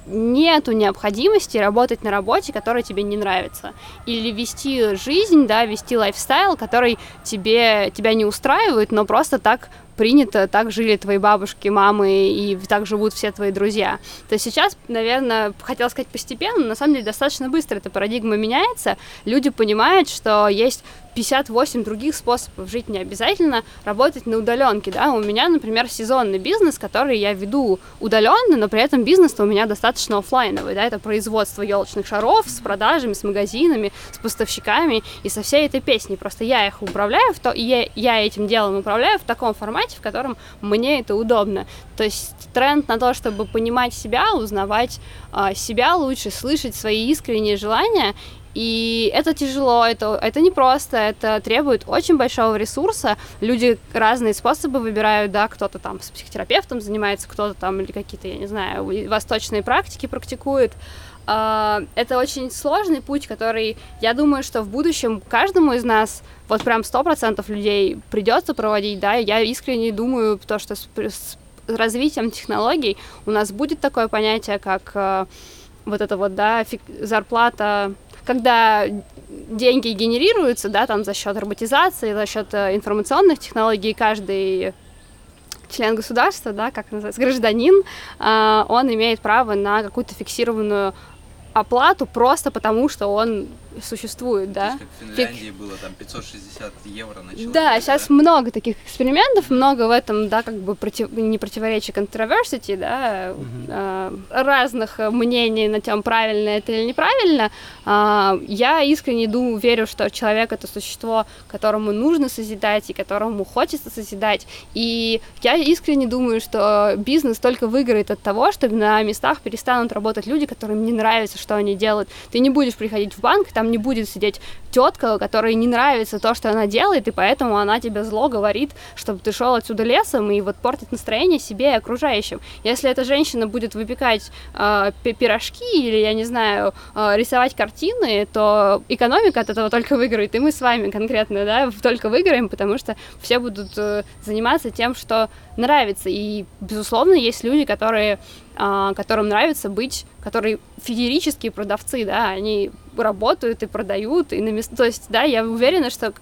нету необходимости работать на работе, которая тебе не нравится. Или вести жизнь, да, вести лайфстайл, который тебе, тебя не устраивает, но просто так принято, так жили твои бабушки, мамы, и так живут все твои друзья. То есть сейчас, наверное, хотела сказать постепенно, но на самом деле достаточно быстро эта парадигма меняется, люди понимают, что есть 58 других способов жить не обязательно работать на удаленке, да, у меня, например, сезонный бизнес, который я веду удаленно, но при этом бизнес у меня достаточно офлайновый, да, это производство елочных шаров с продажами, с магазинами, с поставщиками и со всей этой песней, просто я их управляю, в то, я, я этим делом управляю в таком формате, в котором мне это удобно, то есть тренд на то, чтобы понимать себя, узнавать э, себя лучше, слышать свои искренние желания и это тяжело, это, это непросто, это требует очень большого ресурса. Люди разные способы выбирают, да, кто-то там с психотерапевтом занимается, кто-то там или какие-то, я не знаю, восточные практики практикует. А, это очень сложный путь, который, я думаю, что в будущем каждому из нас, вот прям сто процентов людей придется проводить, да, я искренне думаю, то, что с, с развитием технологий у нас будет такое понятие, как э, вот это вот, да, зарплата когда деньги генерируются, да, там за счет роботизации, за счет э, информационных технологий, каждый член государства, да, как называется, гражданин, э, он имеет право на какую-то фиксированную оплату просто потому, что он существует, да. Как в Финляндии Фиг... было там 560 евро на человека. Да, сейчас да? много таких экспериментов, много в этом, да, как бы против... не противоречия controversy, да, угу. э, разных мнений на тем, правильно это или неправильно. Э, я искренне думаю, верю, что человек это существо, которому нужно созидать и которому хочется созидать. И я искренне думаю, что бизнес только выиграет от того, что на местах перестанут работать люди, которым не нравится, что они делают. Ты не будешь приходить в банк, там не будет сидеть тетка, которой не нравится то, что она делает, и поэтому она тебе зло говорит, чтобы ты шел отсюда лесом и вот портить настроение себе и окружающим. Если эта женщина будет выпекать э, пирожки или, я не знаю, э, рисовать картины, то экономика от этого только выиграет, и мы с вами конкретно, да, только выиграем, потому что все будут э, заниматься тем, что нравится. И, безусловно, есть люди, которые а, которым нравится быть, которые феерические продавцы, да, они работают и продают, и на мест... то есть, да, я уверена, что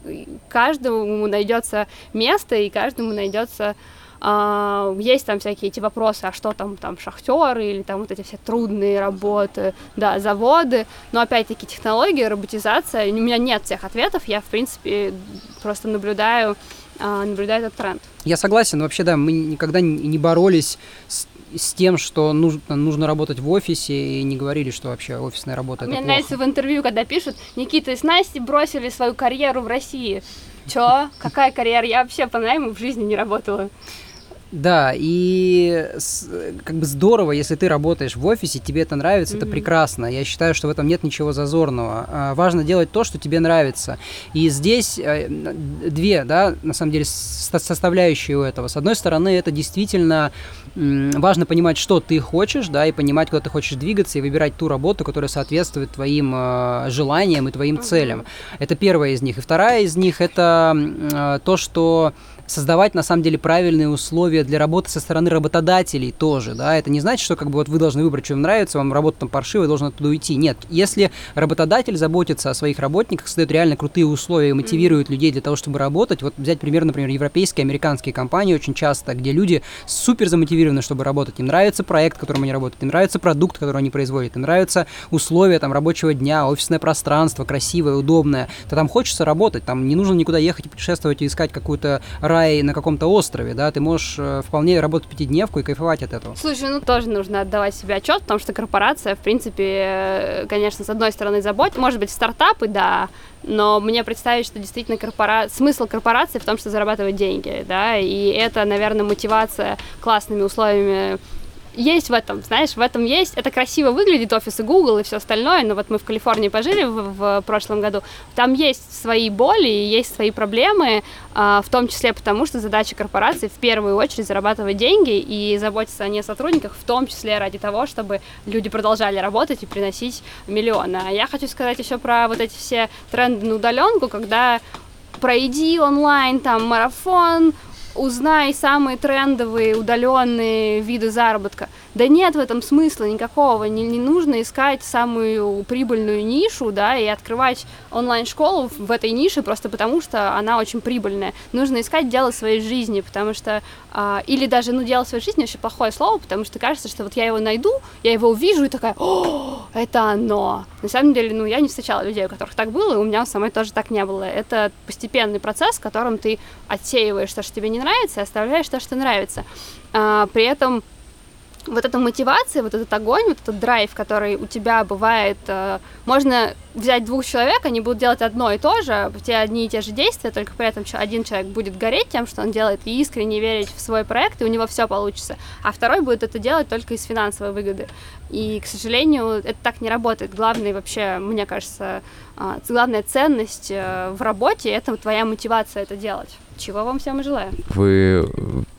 каждому найдется место, и каждому найдется Uh, есть там всякие эти вопросы, а что там, там шахтеры или там вот эти все трудные работы, да, заводы, но опять-таки технологии, роботизация, у меня нет всех ответов, я в принципе просто наблюдаю, uh, наблюдаю этот тренд. Я согласен, вообще да, мы никогда не боролись с с тем, что нужно, нужно работать в офисе, и не говорили, что вообще офисная работа Мне это Мне нравится в интервью, когда пишут, Никита и с Настей бросили свою карьеру в России. Чё? Какая карьера? Я вообще по найму в жизни не работала. Да, и как бы здорово, если ты работаешь в офисе, тебе это нравится, mm-hmm. это прекрасно. Я считаю, что в этом нет ничего зазорного. А, важно делать то, что тебе нравится. И здесь э, две, да, на самом деле, составляющие у этого. С одной стороны, это действительно важно понимать, что ты хочешь, да, и понимать, куда ты хочешь двигаться, и выбирать ту работу, которая соответствует твоим э, желаниям и твоим mm-hmm. целям. Это первая из них. И вторая из них это э, то, что создавать на самом деле правильные условия для работы со стороны работодателей тоже, да, это не значит, что как бы вот вы должны выбрать, что вам нравится, вам работа там паршивая, должен оттуда уйти. Нет, если работодатель заботится о своих работниках, создает реально крутые условия и мотивирует людей для того, чтобы работать, вот взять пример, например, европейские, американские компании очень часто, где люди супер замотивированы, чтобы работать, им нравится проект, которым они работают, им нравится продукт, который они производят, им нравятся условия там рабочего дня, офисное пространство красивое, удобное, то там хочется работать, там не нужно никуда ехать и путешествовать и искать какую-то рай на каком-то острове, да, ты можешь э, вполне работать пятидневку и кайфовать от этого. Слушай, ну тоже нужно отдавать себе отчет, потому что корпорация, в принципе, э, конечно, с одной стороны заботит, может быть, стартапы, да, но мне представить, что действительно корпора... смысл корпорации в том, что зарабатывать деньги, да, и это, наверное, мотивация классными условиями есть в этом, знаешь, в этом есть. Это красиво выглядит, офисы Google и все остальное, но вот мы в Калифорнии пожили в, в прошлом году. Там есть свои боли, есть свои проблемы, а, в том числе потому, что задача корпорации в первую очередь зарабатывать деньги и заботиться о не сотрудниках, в том числе ради того, чтобы люди продолжали работать и приносить миллионы. А я хочу сказать еще про вот эти все тренды на удаленку, когда пройди онлайн там марафон, узнай самые трендовые удаленные виды заработка. Да нет в этом смысла никакого, не, не нужно искать самую прибыльную нишу, да, и открывать онлайн-школу в этой нише просто потому, что она очень прибыльная. Нужно искать дело своей жизни, потому что, а, или даже, ну, дело своей жизни очень плохое слово, потому что кажется, что вот я его найду, я его увижу и такая, о, это оно. На самом деле, ну, я не встречала людей, у которых так было, и у меня самой тоже так не было. Это постепенный процесс, в котором ты отсеиваешь то, что тебе не нравится, и оставляешь то, что нравится. А, при этом вот эта мотивация, вот этот огонь, вот этот драйв, который у тебя бывает, э, можно взять двух человек, они будут делать одно и то же, те одни и те же действия, только при этом один человек будет гореть тем, что он делает, и искренне верить в свой проект, и у него все получится, а второй будет это делать только из финансовой выгоды. И, к сожалению, это так не работает. Главный вообще, мне кажется, э, главная ценность э, в работе — это твоя мотивация это делать. Чего вам всем желаю. Вы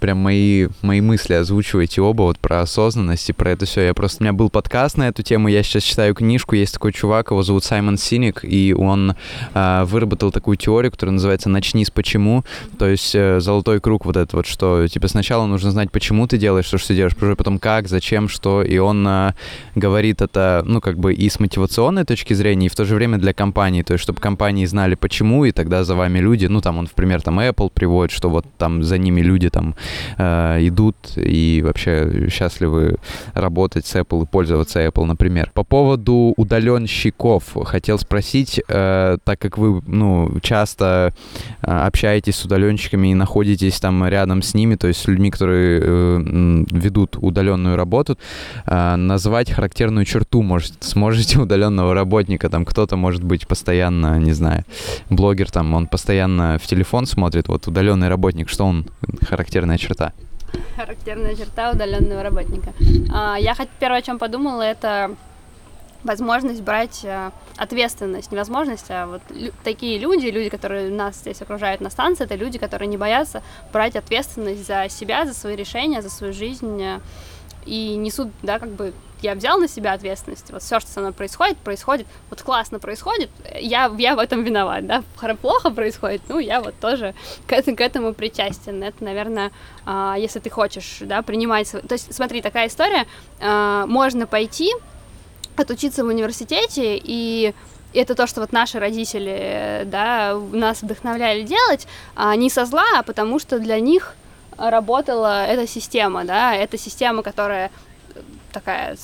прям мои, мои мысли озвучиваете оба вот про осознанность и про это все. Я просто, у меня был подкаст на эту тему, я сейчас читаю книжку, есть такой чувак, его зовут Саймон Синик, и он э, выработал такую теорию, которая называется «начни с почему», то есть э, золотой круг вот этот вот, что типа сначала нужно знать, почему ты делаешь то, что ты делаешь, потом как, зачем, что, и он э, говорит это, ну, как бы и с мотивационной точки зрения, и в то же время для компании, то есть чтобы компании знали почему, и тогда за вами люди, ну, там он, в пример, там Apple Apple приводит, что вот там за ними люди там э, идут и вообще счастливы работать с Apple и пользоваться Apple, например. По поводу удаленщиков хотел спросить, э, так как вы, ну, часто э, общаетесь с удаленщиками и находитесь там рядом с ними, то есть с людьми, которые э, ведут удаленную работу, э, назвать характерную черту, может, сможете удаленного работника, там кто-то может быть постоянно, не знаю, блогер там, он постоянно в телефон смотрит, вот вот удаленный работник, что он характерная черта? Характерная черта удаленного работника. А, я первое, о чем подумала, это возможность брать э, ответственность, не возможность, а вот такие люди, люди, которые нас здесь окружают на станции, это люди, которые не боятся брать ответственность за себя, за свои решения, за свою жизнь э, и несут, да, как бы я взял на себя ответственность, вот все, что со мной происходит, происходит, вот классно происходит, я, я в этом виноват, да, плохо происходит, ну, я вот тоже к, этому, к этому причастен, это, наверное, а, если ты хочешь, да, принимать, то есть, смотри, такая история, а, можно пойти, отучиться в университете и это то, что вот наши родители, да, нас вдохновляли делать, а не со зла, а потому что для них работала эта система, да, эта система, которая такая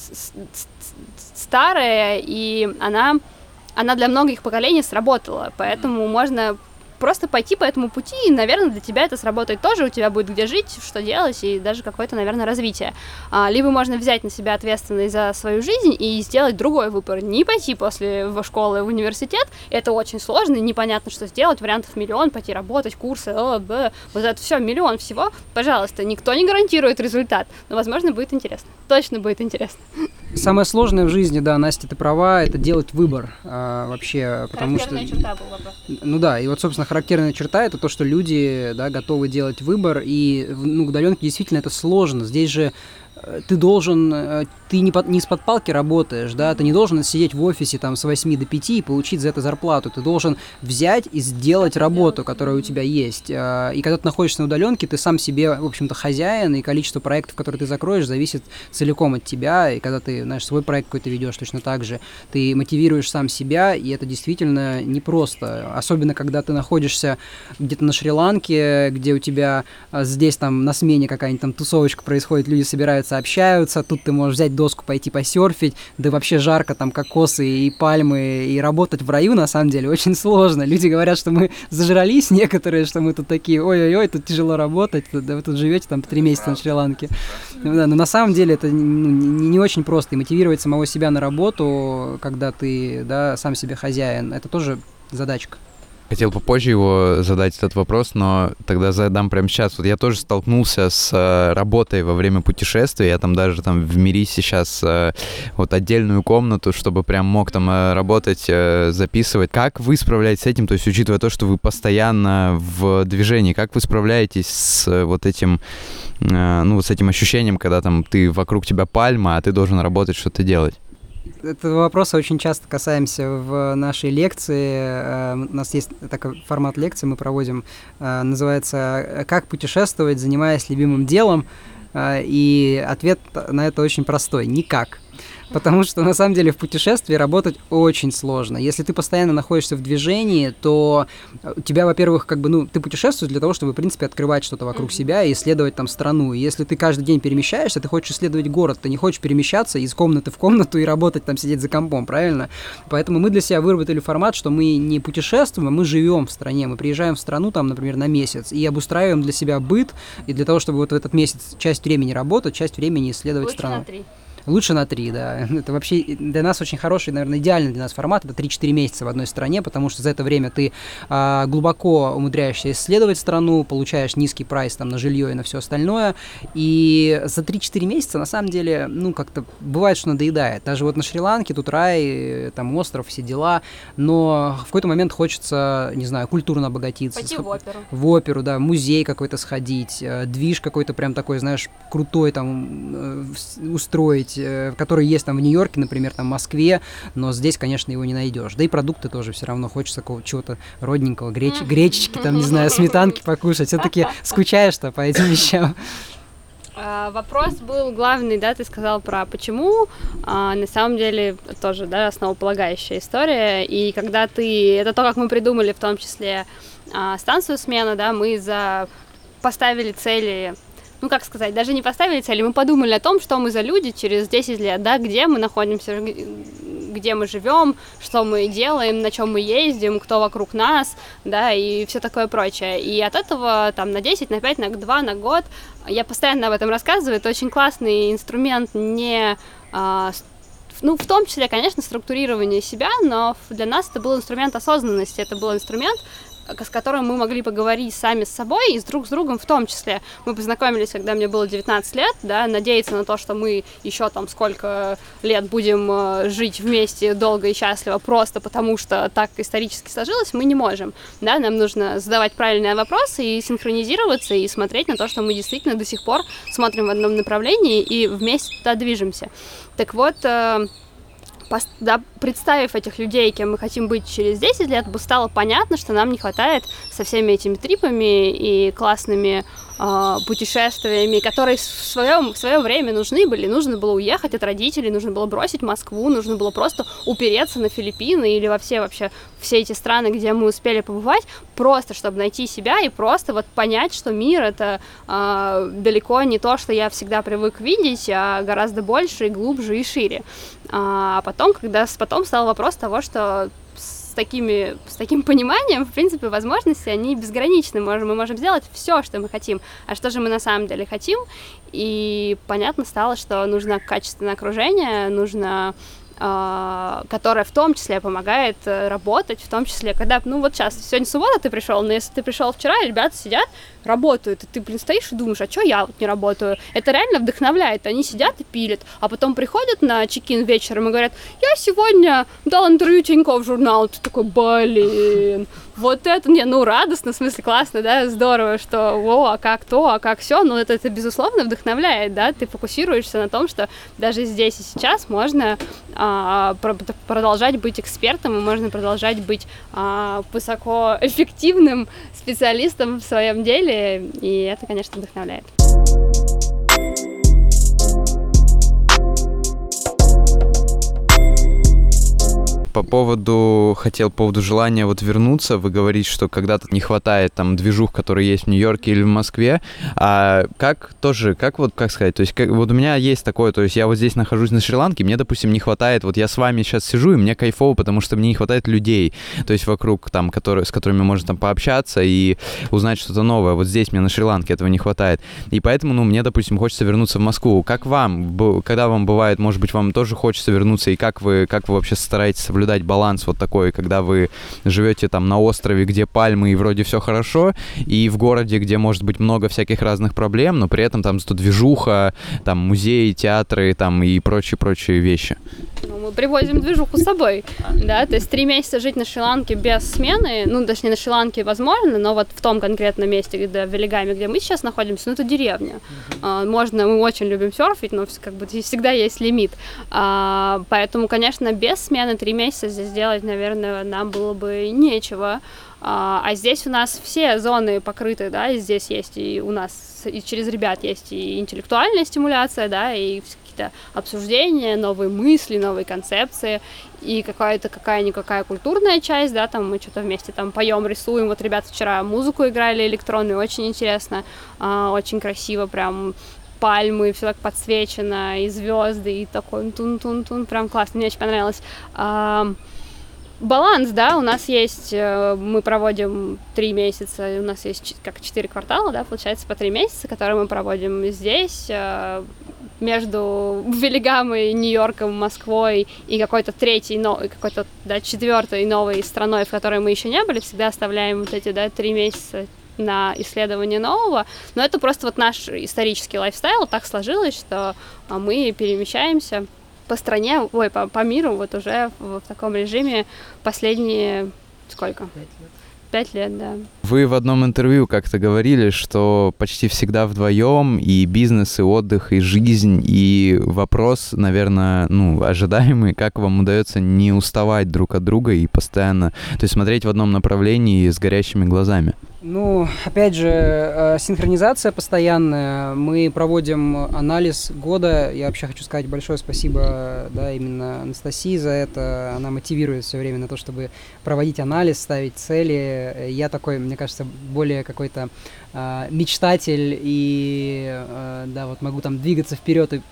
старая, и она, она для многих поколений сработала, поэтому можно просто пойти по этому пути, и, наверное, для тебя это сработает тоже, у тебя будет где жить, что делать, и даже какое-то, наверное, развитие. А, либо можно взять на себя ответственность за свою жизнь и сделать другой выбор, не пойти после школы в университет, это очень сложно, непонятно, что сделать, вариантов миллион, пойти работать, курсы, о, б, вот это все, миллион всего, пожалуйста, никто не гарантирует результат, но, возможно, будет интересно, точно будет интересно. Самое сложное в жизни, да, Настя, ты права, это делать выбор а, вообще, потому что... черта был вопрос. Ну да, и вот, собственно, характерная черта это то, что люди, да, готовы делать выбор, и ну, удаленке действительно это сложно. Здесь же ты должен, э, ты не, под, не из-под палки работаешь, да, ты не должен сидеть в офисе там с 8 до 5 и получить за это зарплату, ты должен взять и сделать работу, которая у тебя есть. Э, и когда ты находишься на удаленке, ты сам себе, в общем-то, хозяин, и количество проектов, которые ты закроешь, зависит целиком от тебя, и когда ты, знаешь, свой проект какой-то ведешь точно так же, ты мотивируешь сам себя, и это действительно непросто, особенно когда ты находишься где-то на Шри-Ланке, где у тебя здесь там на смене какая-нибудь там тусовочка происходит, люди собираются общаются, тут ты можешь взять доску, пойти посерфить, да вообще жарко, там кокосы и пальмы, и работать в раю на самом деле очень сложно. Люди говорят, что мы зажрались некоторые, что мы тут такие, ой-ой-ой, тут тяжело работать, да вы тут живете там три месяца на Шри-Ланке. Да, но на самом деле это ну, не, не очень просто, и мотивировать самого себя на работу, когда ты, да, сам себе хозяин, это тоже задачка. Хотел попозже его задать этот вопрос, но тогда задам прямо сейчас. Вот я тоже столкнулся с э, работой во время путешествия. Я там даже там в мире сейчас э, вот отдельную комнату, чтобы прям мог там э, работать, записывать. Как вы справляетесь с этим? То есть, учитывая то, что вы постоянно в движении, как вы справляетесь с вот этим, ну, с этим ощущением, когда там ты вокруг тебя пальма, а ты должен работать, что-то делать? Этого вопроса очень часто касаемся в нашей лекции. Э, у нас есть такой формат лекции, мы проводим, э, называется «Как путешествовать, занимаясь любимым делом?» э, И ответ на это очень простой – никак. Потому что на самом деле в путешествии работать очень сложно. Если ты постоянно находишься в движении, то у тебя, во-первых, как бы, ну, ты путешествуешь для того, чтобы, в принципе, открывать что-то вокруг mm-hmm. себя и исследовать там страну. И если ты каждый день перемещаешься, ты хочешь исследовать город, ты не хочешь перемещаться из комнаты в комнату и работать там, сидеть за компом, правильно? Поэтому мы для себя выработали формат, что мы не путешествуем, а мы живем в стране. Мы приезжаем в страну, там, например, на месяц и обустраиваем для себя быт, и для того, чтобы вот в этот месяц часть времени работать, часть времени исследовать Лучше страну. На три. Лучше на 3, да. Это вообще для нас очень хороший, наверное, идеальный для нас формат. Это 3-4 месяца в одной стране, потому что за это время ты а, глубоко умудряешься исследовать страну, получаешь низкий прайс там на жилье и на все остальное. И за 3-4 месяца, на самом деле, ну, как-то бывает, что надоедает. Даже вот на Шри-Ланке тут рай, там остров, все дела. Но в какой-то момент хочется, не знаю, культурно обогатиться. Пойти в оперу. В оперу, да, в музей какой-то сходить, э, движ какой-то прям такой, знаешь, крутой там э, устроить есть, э, который есть там в Нью-Йорке, например, там в Москве, но здесь, конечно, его не найдешь. Да и продукты тоже все равно хочется чего-то родненького, греч, гречечки, там, не знаю, сметанки покушать. Все-таки скучаешь-то по этим вещам. А, вопрос был главный, да, ты сказал про почему. А, на самом деле тоже, да, основополагающая история. И когда ты, это то, как мы придумали, в том числе а, станцию смена, да, мы за поставили цели ну как сказать, даже не поставили цели, мы подумали о том, что мы за люди через 10 лет, да, где мы находимся, где мы живем, что мы делаем, на чем мы ездим, кто вокруг нас, да, и все такое прочее. И от этого там на 10, на 5, на 2, на год, я постоянно об этом рассказываю, это очень классный инструмент не а, ну, в том числе, конечно, структурирование себя, но для нас это был инструмент осознанности, это был инструмент с которым мы могли поговорить сами с собой и с друг с другом в том числе. Мы познакомились, когда мне было 19 лет, да, надеяться на то, что мы еще там сколько лет будем э, жить вместе долго и счастливо просто потому, что так исторически сложилось, мы не можем, да, нам нужно задавать правильные вопросы и синхронизироваться и смотреть на то, что мы действительно до сих пор смотрим в одном направлении и вместе туда движемся. Так вот, э, да, представив этих людей, кем мы хотим быть через 10 лет, бы стало понятно, что нам не хватает со всеми этими трипами и классными э, путешествиями, которые в своем, в свое время нужны были. Нужно было уехать от родителей, нужно было бросить Москву, нужно было просто упереться на Филиппины или во все вообще все эти страны, где мы успели побывать, просто чтобы найти себя и просто вот понять, что мир это э, далеко не то, что я всегда привык видеть, а гораздо больше и глубже и шире. А потом, когда потом стал вопрос того, что с такими, с таким пониманием, в принципе, возможности, они безграничны. Можем, мы можем сделать все, что мы хотим. А что же мы на самом деле хотим? И понятно стало, что нужно качественное окружение, нужно которая в том числе помогает э, работать, в том числе, когда, ну вот сейчас, сегодня суббота ты пришел, но если ты пришел вчера, ребята сидят, работают, и ты, блин, стоишь и думаешь, а что я вот не работаю? Это реально вдохновляет, они сидят и пилят, а потом приходят на чекин вечером и говорят, я сегодня дал интервью Тинькофф журнал, ты такой, блин, вот это, не, ну, радостно, в смысле, классно, да, здорово, что, о, а как то, а как все, но это, это, безусловно, вдохновляет, да, ты фокусируешься на том, что даже здесь и сейчас можно а, продолжать быть экспертом, и можно продолжать быть а, высокоэффективным специалистом в своем деле, и это, конечно, вдохновляет. По поводу, хотел по поводу желания вот вернуться, вы говорите, что когда-то не хватает там движух, которые есть в Нью-Йорке или в Москве, а как тоже, как вот, как сказать, то есть как, вот у меня есть такое, то есть я вот здесь нахожусь на Шри-Ланке, мне, допустим, не хватает, вот я с вами сейчас сижу, и мне кайфово, потому что мне не хватает людей, то есть вокруг там, которые, с которыми можно там пообщаться и узнать что-то новое, вот здесь мне на Шри-Ланке этого не хватает, и поэтому, ну, мне, допустим, хочется вернуться в Москву, как вам, когда вам бывает, может быть, вам тоже хочется вернуться, и как вы, как вы вообще стараетесь соблюдать соблюдать баланс вот такой, когда вы живете там на острове, где пальмы и вроде все хорошо, и в городе, где может быть много всяких разных проблем, но при этом там зато движуха, там музеи, театры, там и прочие-прочие вещи. Ну, мы привозим движуху с собой, да, то есть три месяца жить на Шри-Ланке без смены, ну, не на Шри-Ланке возможно, но вот в том конкретном месте, где в Велигаме, где мы сейчас находимся, ну, это деревня. А, можно, мы очень любим серфить, но как бы всегда есть лимит. А, поэтому, конечно, без смены три месяца здесь делать, наверное, нам было бы нечего. А, а здесь у нас все зоны покрыты, да, и здесь есть и у нас, и через ребят есть и интеллектуальная стимуляция, да, и какие-то обсуждения, новые мысли, новые концепции, и какая-то какая-никакая культурная часть, да, там мы что-то вместе там поем, рисуем. Вот ребята вчера музыку играли электронную, очень интересно, а, очень красиво, прям пальмы, все так подсвечено, и звезды, и такой тун-тун-тун, прям классно, мне очень понравилось. А, баланс, да, у нас есть, э, мы проводим три месяца, у нас есть как четыре квартала, да, получается по три месяца, которые мы проводим здесь, э, между Велигамой, Нью-Йорком, Москвой и какой-то третьей, но, какой-то, да, четвертой новой страной, в которой мы еще не были, всегда оставляем вот эти, да, три месяца на исследование нового, но это просто вот наш исторический лайфстайл, так сложилось, что а, мы перемещаемся по стране, ой, по, по миру вот уже в, в таком режиме последние сколько? Пять лет. Пять лет, да. Вы в одном интервью как-то говорили, что почти всегда вдвоем и бизнес, и отдых, и жизнь, и вопрос, наверное, ну, ожидаемый, как вам удается не уставать друг от друга и постоянно, то есть смотреть в одном направлении с горящими глазами. Ну, опять же, э, синхронизация постоянная. Мы проводим анализ года. Я вообще хочу сказать большое спасибо, да, именно Анастасии за это. Она мотивирует все время на то, чтобы проводить анализ, ставить цели. Я такой, мне кажется, более какой-то э, мечтатель и, э, да, вот могу там двигаться вперед и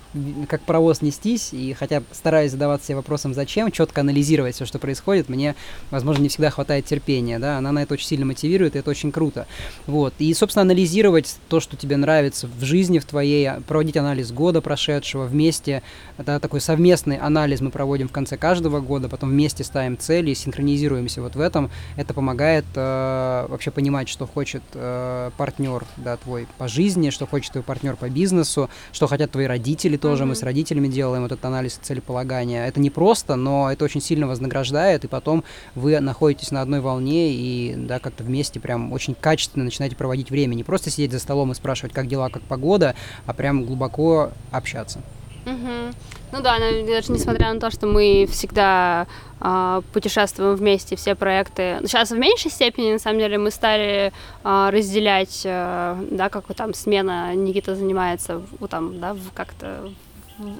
как паровоз нестись. И хотя стараюсь задаваться себе вопросом, зачем, четко анализировать все, что происходит, мне, возможно, не всегда хватает терпения, да. Она на это очень сильно мотивирует, и это очень круто. Вот. И, собственно, анализировать то, что тебе нравится в жизни в твоей, проводить анализ года прошедшего вместе. Это такой совместный анализ мы проводим в конце каждого года, потом вместе ставим цели и синхронизируемся вот в этом. Это помогает э, вообще понимать, что хочет э, партнер да, твой по жизни, что хочет твой партнер по бизнесу, что хотят твои родители тоже. Mm-hmm. Мы с родителями делаем этот анализ целеполагания. Это не просто, но это очень сильно вознаграждает, и потом вы находитесь на одной волне и да, как-то вместе прям очень очень качественно начинаете проводить время. Не просто сидеть за столом и спрашивать, как дела, как погода, а прям глубоко общаться. Угу. Ну да, даже несмотря на то, что мы всегда э, путешествуем вместе, все проекты. Сейчас в меньшей степени, на самом деле, мы стали э, разделять, э, да, как там смена Никита занимается, вот там, да, как-то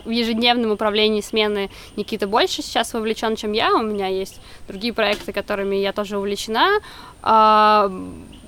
в ежедневном управлении смены Никита больше сейчас вовлечен, чем я. У меня есть другие проекты, которыми я тоже увлечена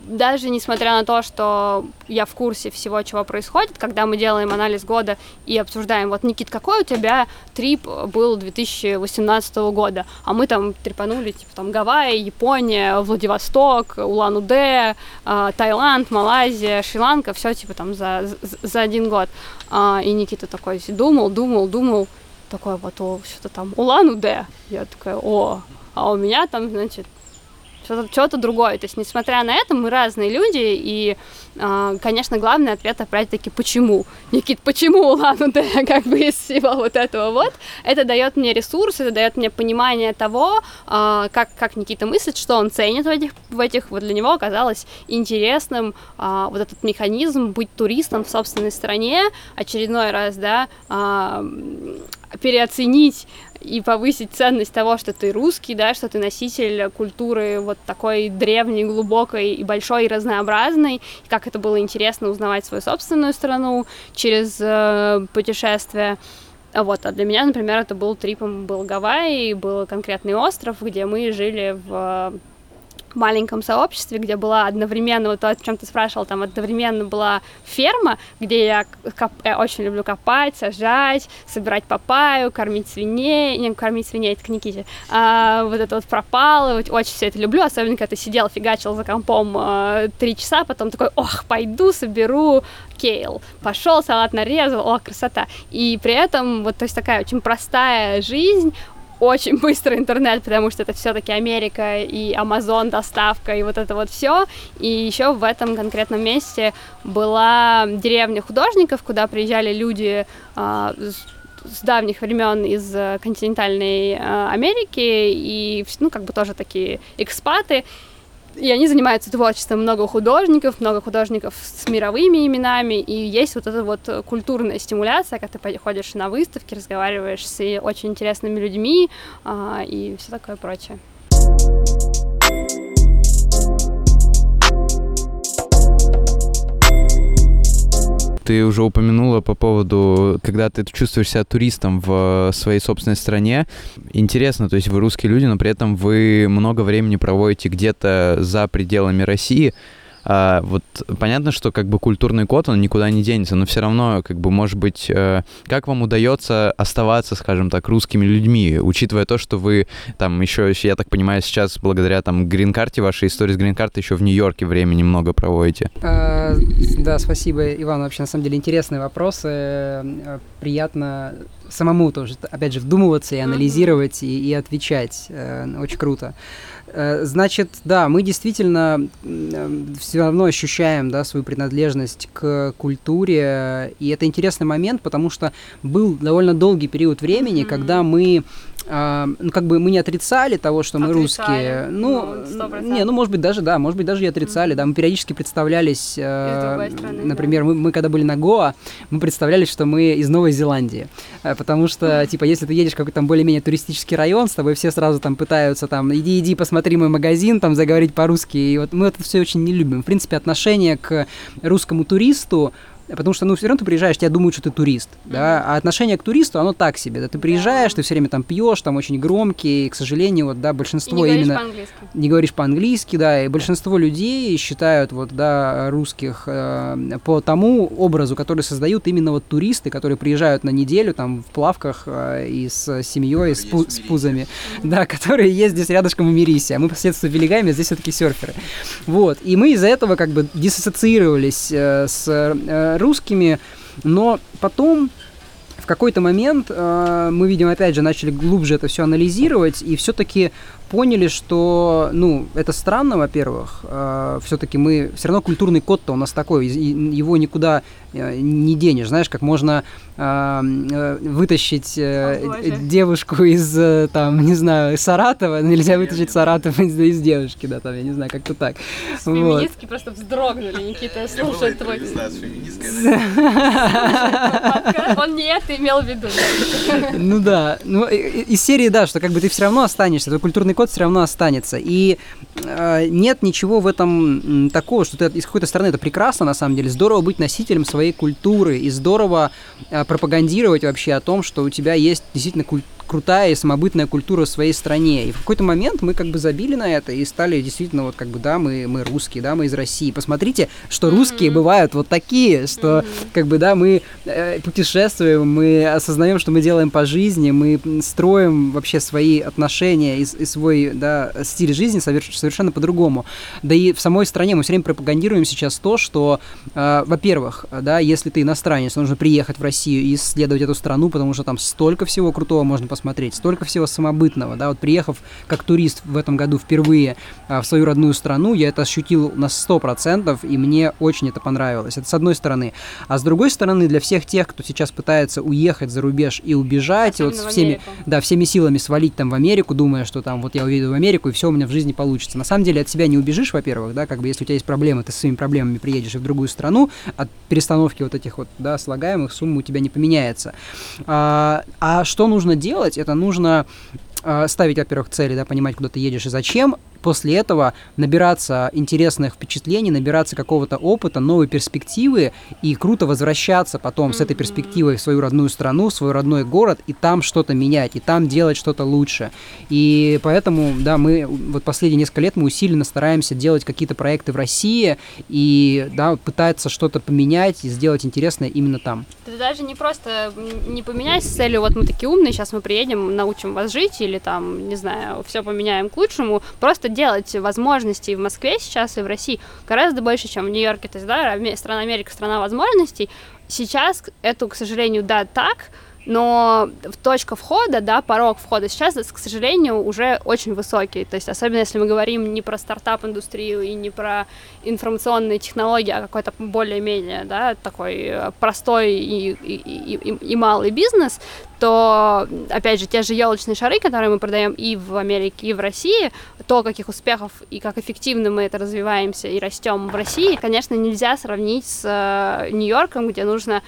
даже несмотря на то, что я в курсе всего, чего происходит, когда мы делаем анализ года и обсуждаем, вот, Никит, какой у тебя трип был 2018 года, а мы там трепанули, типа, там, Гавайи, Япония, Владивосток, Улан-Удэ, э, Таиланд, Малайзия, Шри-Ланка, все, типа, там, за, за, за один год. А, и Никита такой думал, думал, думал, такой вот, о, что-то там, Улан-Удэ. Я такая, о, а у меня там, значит, что-то, что-то другое. То есть, несмотря на это, мы разные люди, и, э, конечно, главный ответ опять-таки «почему?». Никит, почему ладно, да, как бы из всего вот этого вот. Это дает мне ресурс, это дает мне понимание того, э, как, как Никита мыслит, что он ценит в этих, в этих вот для него оказалось интересным э, вот этот механизм быть туристом в собственной стране, очередной раз, да, э, переоценить и повысить ценность того, что ты русский, да, что ты носитель культуры вот такой древней, глубокой и большой и разнообразной, и как это было интересно узнавать свою собственную страну через э, путешествия. Вот, а для меня, например, это был трипом, был Гавайи, был конкретный остров, где мы жили в маленьком сообществе, где была одновременно, вот то, о чем ты спрашивал, там одновременно была ферма, где я, коп, я очень люблю копать, сажать, собирать папаю, кормить свиней, не, кормить свиней, это к Никите, а, вот это вот пропалывать, очень все это люблю, особенно когда ты сидел, фигачил за компом э, три часа, потом такой, ох, пойду соберу кейл, пошел, салат нарезал, о, красота, и при этом вот, то есть такая очень простая жизнь, очень быстрый интернет, потому что это все-таки Америка и Amazon доставка и вот это вот все. И еще в этом конкретном месте была деревня художников, куда приезжали люди э, с давних времен из континентальной э, Америки и ну как бы тоже такие экспаты и они занимаются творчеством много художников, много художников с мировыми именами, и есть вот эта вот культурная стимуляция, когда ты ходишь на выставки, разговариваешь с очень интересными людьми а, и все такое прочее. Ты уже упомянула по поводу, когда ты чувствуешь себя туристом в своей собственной стране. Интересно, то есть вы русские люди, но при этом вы много времени проводите где-то за пределами России. А, вот понятно, что как бы культурный код, он никуда не денется, но все равно, как бы, может быть, э, как вам удается оставаться, скажем так, русскими людьми, учитывая то, что вы там еще, я так понимаю, сейчас благодаря там грин-карте, вашей истории с грин-картой еще в Нью-Йорке времени много проводите? А, да, спасибо, Иван, вообще, на самом деле, интересные вопросы, э, приятно самому тоже, опять же, вдумываться и анализировать и, и отвечать, э, очень круто. Э, значит, да, мы действительно все равно ощущаем да, свою принадлежность к культуре, и это интересный момент, потому что был довольно долгий период времени, mm-hmm. когда мы а, ну, как бы мы не отрицали того, что мы русские. Ну, ну не, ну, может быть, даже, да, может быть, даже и отрицали, mm-hmm. да. Мы периодически представлялись, э, страны, например, да. мы, мы когда были на Гоа, мы представлялись, что мы из Новой Зеландии. Э, потому что, mm-hmm. типа, если ты едешь в какой-то там более-менее туристический район, с тобой все сразу там пытаются там, иди, иди, посмотри мой магазин, там, заговорить по-русски. И вот мы это все очень не любим. В принципе, отношение к русскому туристу Потому что, ну, все равно ты приезжаешь, тебя думают, что ты турист, mm-hmm. да, а отношение к туристу, оно так себе, да, ты приезжаешь, yeah. ты все время там пьешь, там очень громкий, и, к сожалению, вот, да, большинство и не именно... По-английски. Не говоришь по-английски, да, и большинство людей считают, вот, да, русских э, по тому образу, который создают именно вот туристы, которые приезжают на неделю, там, в плавках э, и с семьей, с, пу- с пузами, mm-hmm. да, которые есть здесь рядышком в Мирисе, а мы по соседству здесь все-таки серферы. Вот, и мы из-за этого как бы диссоциировались э, с э, русскими, но потом в какой-то момент э, мы, видим, опять же, начали глубже это все анализировать и все-таки поняли, что, ну, это странно, во-первых, э, все-таки мы, все равно культурный код-то у нас такой, его никуда э, не денешь, знаешь, как можно э, э вытащить э, О, девушку из, э, там, не знаю, Саратова, нельзя вытащить Саратова из, из девушки, да, там, я не знаю, как-то так. Феминистки вот. просто вздрогнули, Никита, слушай твой... Он не это имел в виду. Ну да, ну из серии, да, что как бы ты все равно останешься, твой культурный код все равно останется. И э, нет ничего в этом такого, что ты из какой-то стороны это прекрасно, на самом деле. Здорово быть носителем своей культуры и здорово э, пропагандировать вообще о том, что у тебя есть действительно культура крутая и самобытная культура в своей стране. И в какой-то момент мы как бы забили на это и стали действительно вот как бы, да, мы, мы русские, да, мы из России. Посмотрите, что русские mm-hmm. бывают вот такие, что mm-hmm. как бы, да, мы э, путешествуем, мы осознаем, что мы делаем по жизни, мы строим вообще свои отношения и, и свой, да, стиль жизни соверш, совершенно по-другому. Да и в самой стране мы все время пропагандируем сейчас то, что, э, во-первых, да, если ты иностранец, нужно приехать в Россию и исследовать эту страну, потому что там столько всего крутого можно посмотреть, столько всего самобытного, да, вот приехав как турист в этом году впервые а, в свою родную страну, я это ощутил на 100%, и мне очень это понравилось. Это с одной стороны. А с другой стороны, для всех тех, кто сейчас пытается уехать за рубеж и убежать, вот всеми, да, всеми силами свалить там в Америку, думая, что там вот я уеду в Америку, и все у меня в жизни получится. На самом деле от себя не убежишь, во-первых, да, как бы если у тебя есть проблемы, ты с своими проблемами приедешь в другую страну, от перестановки вот этих вот, да, слагаемых сумма у тебя не поменяется. А, а что нужно делать? Делать, это нужно э, ставить, во-первых, цели, да, понимать, куда ты едешь и зачем, после этого набираться интересных впечатлений, набираться какого-то опыта, новой перспективы и круто возвращаться потом с этой перспективой в свою родную страну, в свой родной город и там что-то менять, и там делать что-то лучше. И поэтому, да, мы вот последние несколько лет мы усиленно стараемся делать какие-то проекты в России и, да, пытаться что-то поменять и сделать интересное именно там. Это даже не просто не поменять с целью, вот мы такие умные, сейчас мы приедем, научим вас жить или там, не знаю, все поменяем к лучшему, просто делать возможностей в Москве сейчас и в России гораздо больше, чем в Нью-Йорке. То есть, да, страна Америка, страна возможностей. Сейчас это, к сожалению, да, так, но точка входа, да, порог входа сейчас, к сожалению, уже очень высокий. То есть, особенно если мы говорим не про стартап-индустрию и не про информационные технологии, а какой-то более-менее, да, такой э, простой и, и, и, и малый бизнес, то, опять же, те же елочные шары, которые мы продаем и в Америке, и в России, то, каких успехов и как эффективно мы это развиваемся и растем в России, конечно, нельзя сравнить с э, Нью-Йорком, где нужно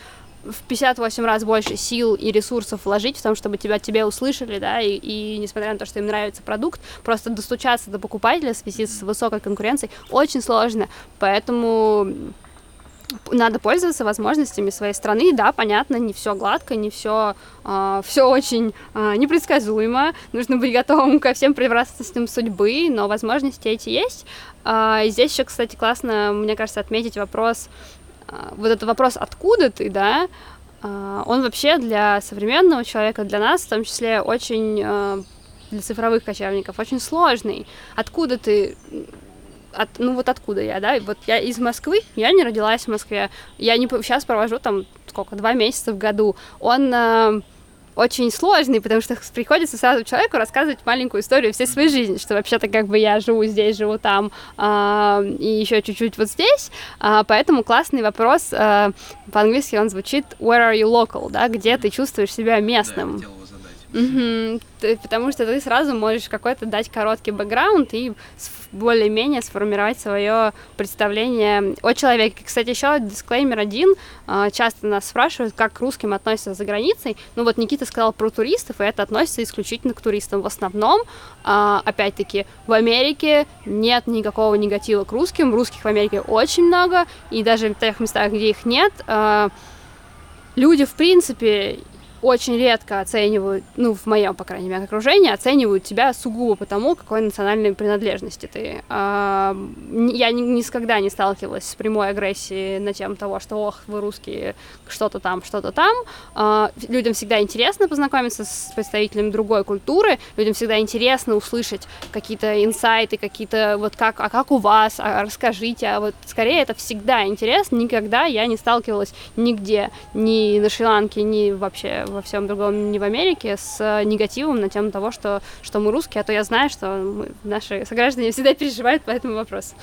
в 58 раз больше сил и ресурсов вложить в том, чтобы тебя тебе услышали, да, и, и несмотря на то, что им нравится продукт, просто достучаться до покупателя в связи с высокой конкуренцией очень сложно, поэтому надо пользоваться возможностями своей страны. Да, понятно, не все гладко, не все, э, а, все очень э, непредсказуемо. Нужно быть готовым ко всем превратностям судьбы, но возможности эти есть. Э, здесь еще, кстати, классно, мне кажется, отметить вопрос а, вот этот вопрос «откуда ты?», да, а, он вообще для современного человека, для нас в том числе очень, а, для цифровых кочевников, очень сложный. Откуда ты от, ну вот откуда я, да, вот я из Москвы, я не родилась в Москве, я не сейчас провожу там сколько, два месяца в году. Он очень сложный, потому что приходится сразу человеку рассказывать маленькую историю всей своей жизни, что вообще-то как бы я живу здесь, живу там э, и еще чуть-чуть вот здесь, э, поэтому классный вопрос, э, по-английски он звучит «Where are you local?», да, где ты чувствуешь себя местным. Да, Угу, ты, потому что ты сразу можешь какой-то дать короткий бэкграунд и более-менее сформировать свое представление о человеке. Кстати, еще дисклеймер один. А, часто нас спрашивают, как к русским относятся за границей. Ну вот Никита сказал про туристов, и это относится исключительно к туристам. В основном, а, опять-таки, в Америке нет никакого негатива к русским. Русских в Америке очень много, и даже в тех местах, где их нет, а, люди, в принципе, очень редко оценивают, ну, в моем, по крайней мере, окружении, оценивают тебя сугубо по тому, какой национальной принадлежности ты. Я никогда не сталкивалась с прямой агрессией на тему того, что, ох, вы русские, что-то там, что-то там. А, людям всегда интересно познакомиться с представителем другой культуры, людям всегда интересно услышать какие-то инсайты, какие-то вот как, а как у вас, а расскажите, а вот скорее это всегда интересно, никогда я не сталкивалась нигде, ни на Шри-Ланке, ни вообще во всем другом, не в Америке, с негативом на тему того, что, что мы русские, а то я знаю, что мы, наши сограждане всегда переживают по этому вопросу.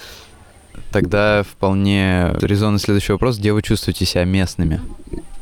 Тогда вполне резонный следующий вопрос. Где вы чувствуете себя местными?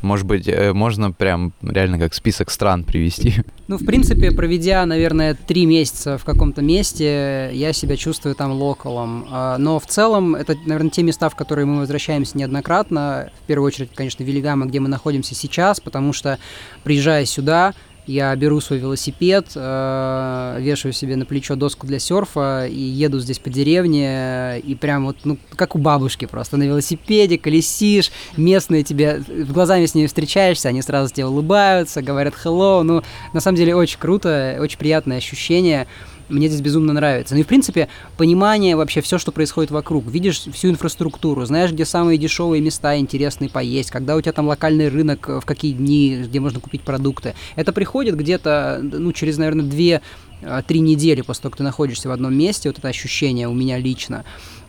Может быть, э, можно прям реально как список стран привести? Ну, в принципе, проведя, наверное, три месяца в каком-то месте, я себя чувствую там локалом. А, но в целом, это, наверное, те места, в которые мы возвращаемся неоднократно. В первую очередь, конечно, Велигама, где мы находимся сейчас, потому что, приезжая сюда, я беру свой велосипед, э, вешаю себе на плечо доску для серфа и еду здесь по деревне, и прям вот, ну, как у бабушки просто, на велосипеде колесишь, местные тебе, в глазами с ними встречаешься, они сразу тебе улыбаются, говорят hello, ну, на самом деле очень круто, очень приятное ощущение, мне здесь безумно нравится. Ну и, в принципе, понимание вообще все, что происходит вокруг. Видишь всю инфраструктуру, знаешь, где самые дешевые места интересные поесть, когда у тебя там локальный рынок, в какие дни, где можно купить продукты. Это приходит где-то, ну, через, наверное, две а, три недели после того, как ты находишься в одном месте, вот это ощущение у меня лично.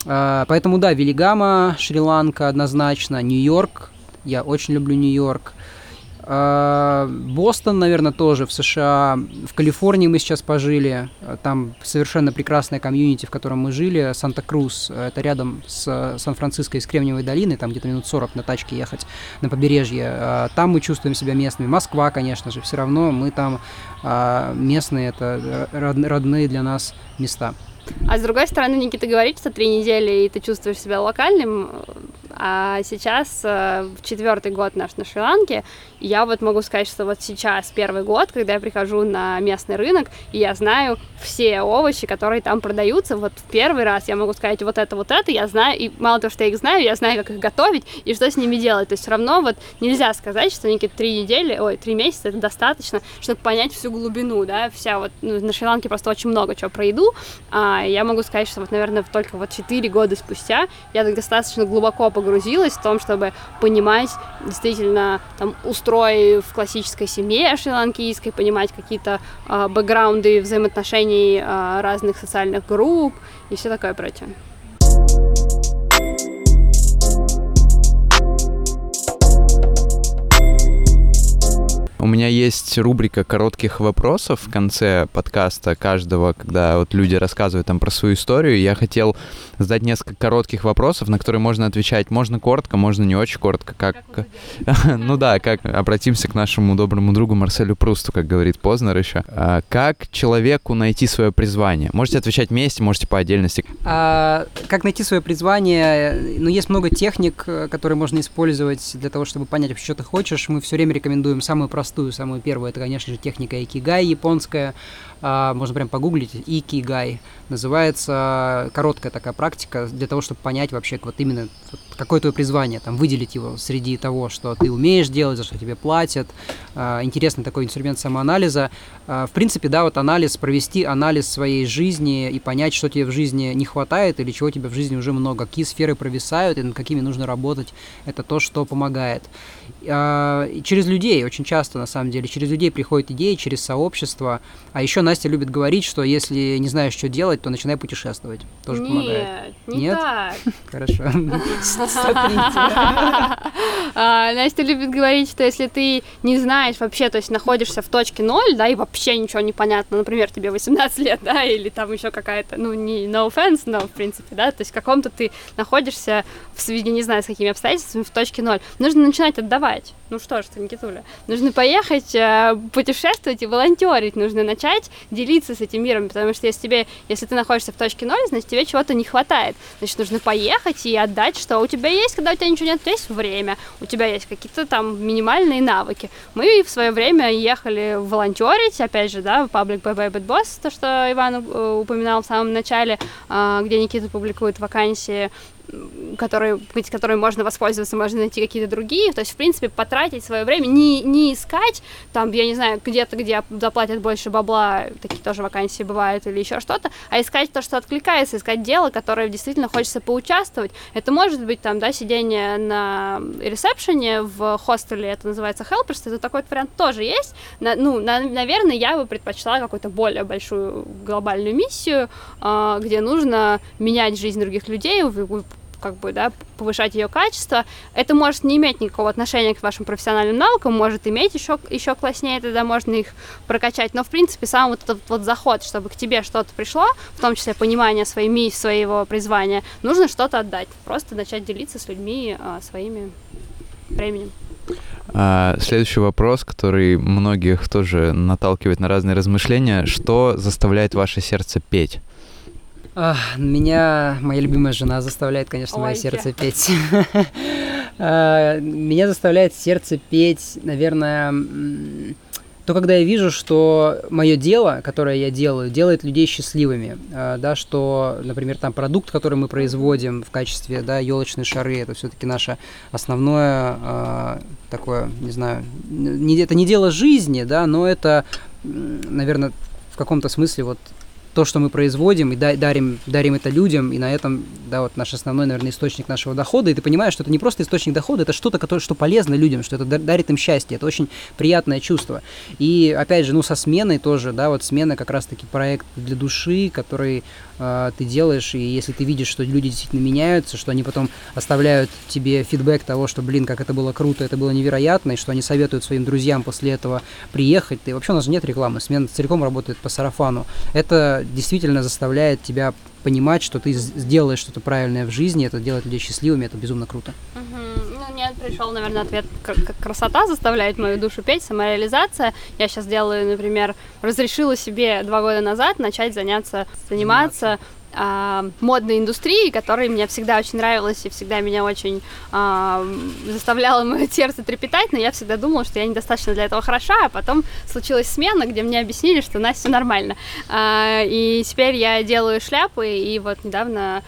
А, поэтому да, Велигама, Шри-Ланка однозначно, Нью-Йорк, я очень люблю Нью-Йорк. А, Бостон, наверное, тоже в США. В Калифорнии мы сейчас пожили. Там совершенно прекрасная комьюнити, в котором мы жили. Санта-Крус. Это рядом с Сан-Франциско и с Кремниевой долиной. Там где-то минут 40 на тачке ехать на побережье. Там мы чувствуем себя местными. Москва, конечно же. Все равно мы там местные. Это родные для нас места. А с другой стороны, Никита говорит, что три недели, и ты чувствуешь себя локальным, а сейчас э, четвертый год наш на Шри-Ланке, я вот могу сказать, что вот сейчас первый год, когда я прихожу на местный рынок, и я знаю все овощи, которые там продаются, вот в первый раз я могу сказать вот это, вот это, я знаю, и мало того, что я их знаю, я знаю, как их готовить и что с ними делать, то есть все равно вот нельзя сказать, что Никита три недели, ой, три месяца это достаточно, чтобы понять всю глубину, да, вся вот, ну, на Шри-Ланке просто очень много чего про еду, а я могу сказать, что вот, наверное, только вот четыре года спустя я достаточно глубоко погрузилась в том, чтобы понимать действительно там устрой в классической семье шри-ланкийской, понимать какие-то э, бэкграунды взаимоотношений э, разных социальных групп и все такое прочее. У меня есть рубрика коротких вопросов в конце подкаста каждого, когда вот люди рассказывают там про свою историю. Я хотел задать несколько коротких вопросов, на которые можно отвечать. Можно коротко, можно не очень коротко. Как, ну да, как обратимся к нашему доброму другу Марселю Прусту, как говорит Познер еще. А, как человеку найти свое призвание? Можете отвечать вместе, можете по отдельности. А, как найти свое призвание? Ну, есть много техник, которые можно использовать для того, чтобы понять вообще, что ты хочешь. Мы все время рекомендуем самую простую, самую первую. Это, конечно же, техника Икигай японская. А, можно прям погуглить. Икигай называется. Короткая такая практика для того, чтобы понять вообще вот именно какое твое призвание. Там выделить его среди того, что ты умеешь делать, за что тебе платят. А, интересный такой инструмент самоанализа. А, в принципе, да, вот анализ, провести анализ своей жизни и понять, что тебе в жизни не хватает или чего тебе в жизни уже много, какие сферы провисают и над какими нужно работать. Это то, что помогает. А, через людей очень часто, на самом деле, через людей приходят идеи, через сообщество. А еще Настя любит говорить, что если не знаешь, что делать, то начинай путешествовать. Тоже Нет, помогает. Не Нет, так. Хорошо. А, Настя любит говорить, что если ты не знаешь вообще, то есть находишься в точке ноль, да, и вообще ничего не понятно, например, тебе 18 лет, да, или там еще какая-то, ну, не no offense, но в принципе, да, то есть в каком-то ты находишься в связи, не знаю, с какими обстоятельствами, в точке ноль. Нужно начинать отдавать. Ну что ж Никитуля, нужно поехать, э, путешествовать и волонтерить, нужно начать делиться с этим миром, потому что если тебе, если ты находишься в точке ноль, значит, тебе чего-то не хватает. Значит, нужно поехать и отдать, что у тебя есть, когда у тебя ничего нет, у есть время, у тебя есть какие-то там минимальные навыки. Мы в свое время ехали волонтерить, опять же, да, в паблик BB Bad Boss, то, что Иван э, упоминал в самом начале, а, где Никита публикует вакансии которые, которые можно воспользоваться, можно найти какие-то другие. То есть, в принципе, потратить свое время, не, не искать, там, я не знаю, где-то, где заплатят больше бабла, такие тоже вакансии бывают, или еще что-то, а искать то, что откликается, искать дело, которое действительно хочется поучаствовать. Это может быть, там, да, сидение на ресепшене в хостеле, это называется helpers, это такой вариант тоже есть. На, ну, на, наверное, я бы предпочла какую-то более большую глобальную миссию, э, где нужно менять жизнь других людей, как бы, да, повышать ее качество. Это может не иметь никакого отношения к вашим профессиональным навыкам, может иметь еще, еще класснее, тогда можно их прокачать. Но, в принципе, сам вот этот вот заход, чтобы к тебе что-то пришло, в том числе понимание своей миссии, своего призвания, нужно что-то отдать. Просто начать делиться с людьми а, своими временем. А, следующий вопрос, который многих тоже наталкивает на разные размышления. Что заставляет ваше сердце петь? А, меня моя любимая жена заставляет, конечно, Ой, мое сердце я. петь. А, меня заставляет сердце петь, наверное, то, когда я вижу, что мое дело, которое я делаю, делает людей счастливыми, а, да, что, например, там продукт, который мы производим в качестве, да, елочные шары, это все-таки наше основное такое, не знаю, не, это не дело жизни, да, но это, наверное, в каком-то смысле вот то, что мы производим, и дарим, дарим это людям, и на этом, да, вот наш основной, наверное, источник нашего дохода, и ты понимаешь, что это не просто источник дохода, это что-то, которое, что полезно людям, что это дарит им счастье, это очень приятное чувство. И, опять же, ну, со сменой тоже, да, вот смена как раз-таки проект для души, который ты делаешь, и если ты видишь, что люди действительно меняются, что они потом оставляют тебе фидбэк того, что, блин, как это было круто, это было невероятно, и что они советуют своим друзьям после этого приехать, и вообще у нас же нет рекламы, смена целиком работает по сарафану. Это действительно заставляет тебя понимать, что ты сделаешь что-то правильное в жизни, это делает людей счастливыми, это безумно круто. Угу. Ну, мне пришел, наверное, ответ, как красота заставляет мою душу петь, самореализация. Я сейчас делаю, например, разрешила себе два года назад начать заняться, заниматься, а, модной индустрии, которая мне всегда очень нравилась и всегда меня очень а, заставляла мое сердце трепетать, но я всегда думала, что я недостаточно для этого хороша, а потом случилась смена, где мне объяснили, что у нас все нормально. А, и теперь я делаю шляпы, и вот недавно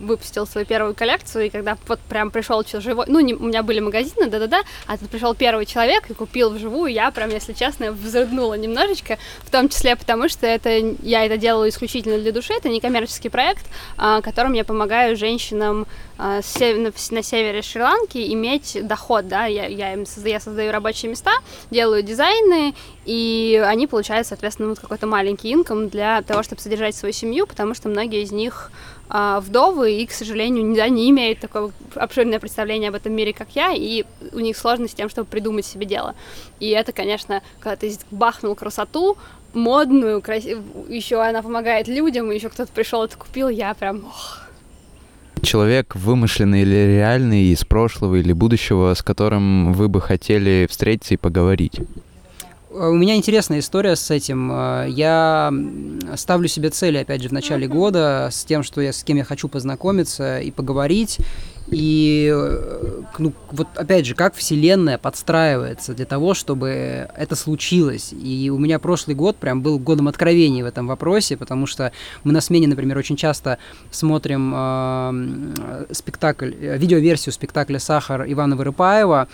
выпустил свою первую коллекцию, и когда вот прям пришел живой, ну, не, у меня были магазины, да-да-да, а тут пришел первый человек и купил вживую, я прям, если честно, взрыднула немножечко, в том числе потому, что это, я это делаю исключительно для души, это не коммерческий проект, а, которым я помогаю женщинам а, на, на севере Шри-Ланки иметь доход, да, я, я им создаю, я создаю рабочие места, делаю дизайны, и они получают, соответственно, вот какой-то маленький инком для того, чтобы содержать свою семью, потому что многие из них вдовы и, к сожалению, не, да, не имеют такого обширное представление об этом мире, как я, и у них сложность с тем, чтобы придумать себе дело. И это, конечно, когда ты бахнул красоту, модную, красивую, еще она помогает людям, еще кто-то пришел это купил, я прям... Ох. Человек вымышленный или реальный из прошлого или будущего, с которым вы бы хотели встретиться и поговорить? Э, у меня интересная история с этим. Э, я ставлю себе цели, опять же, в начале года с тем, что я с кем я хочу познакомиться и поговорить. И, э, ну, вот опять же, как Вселенная подстраивается для того, чтобы это случилось. И у меня прошлый год прям был годом откровений в этом вопросе, потому что мы на смене, например, очень часто смотрим э, спектакль, видеоверсию спектакля «Сахар» Ивана Вырыпаева,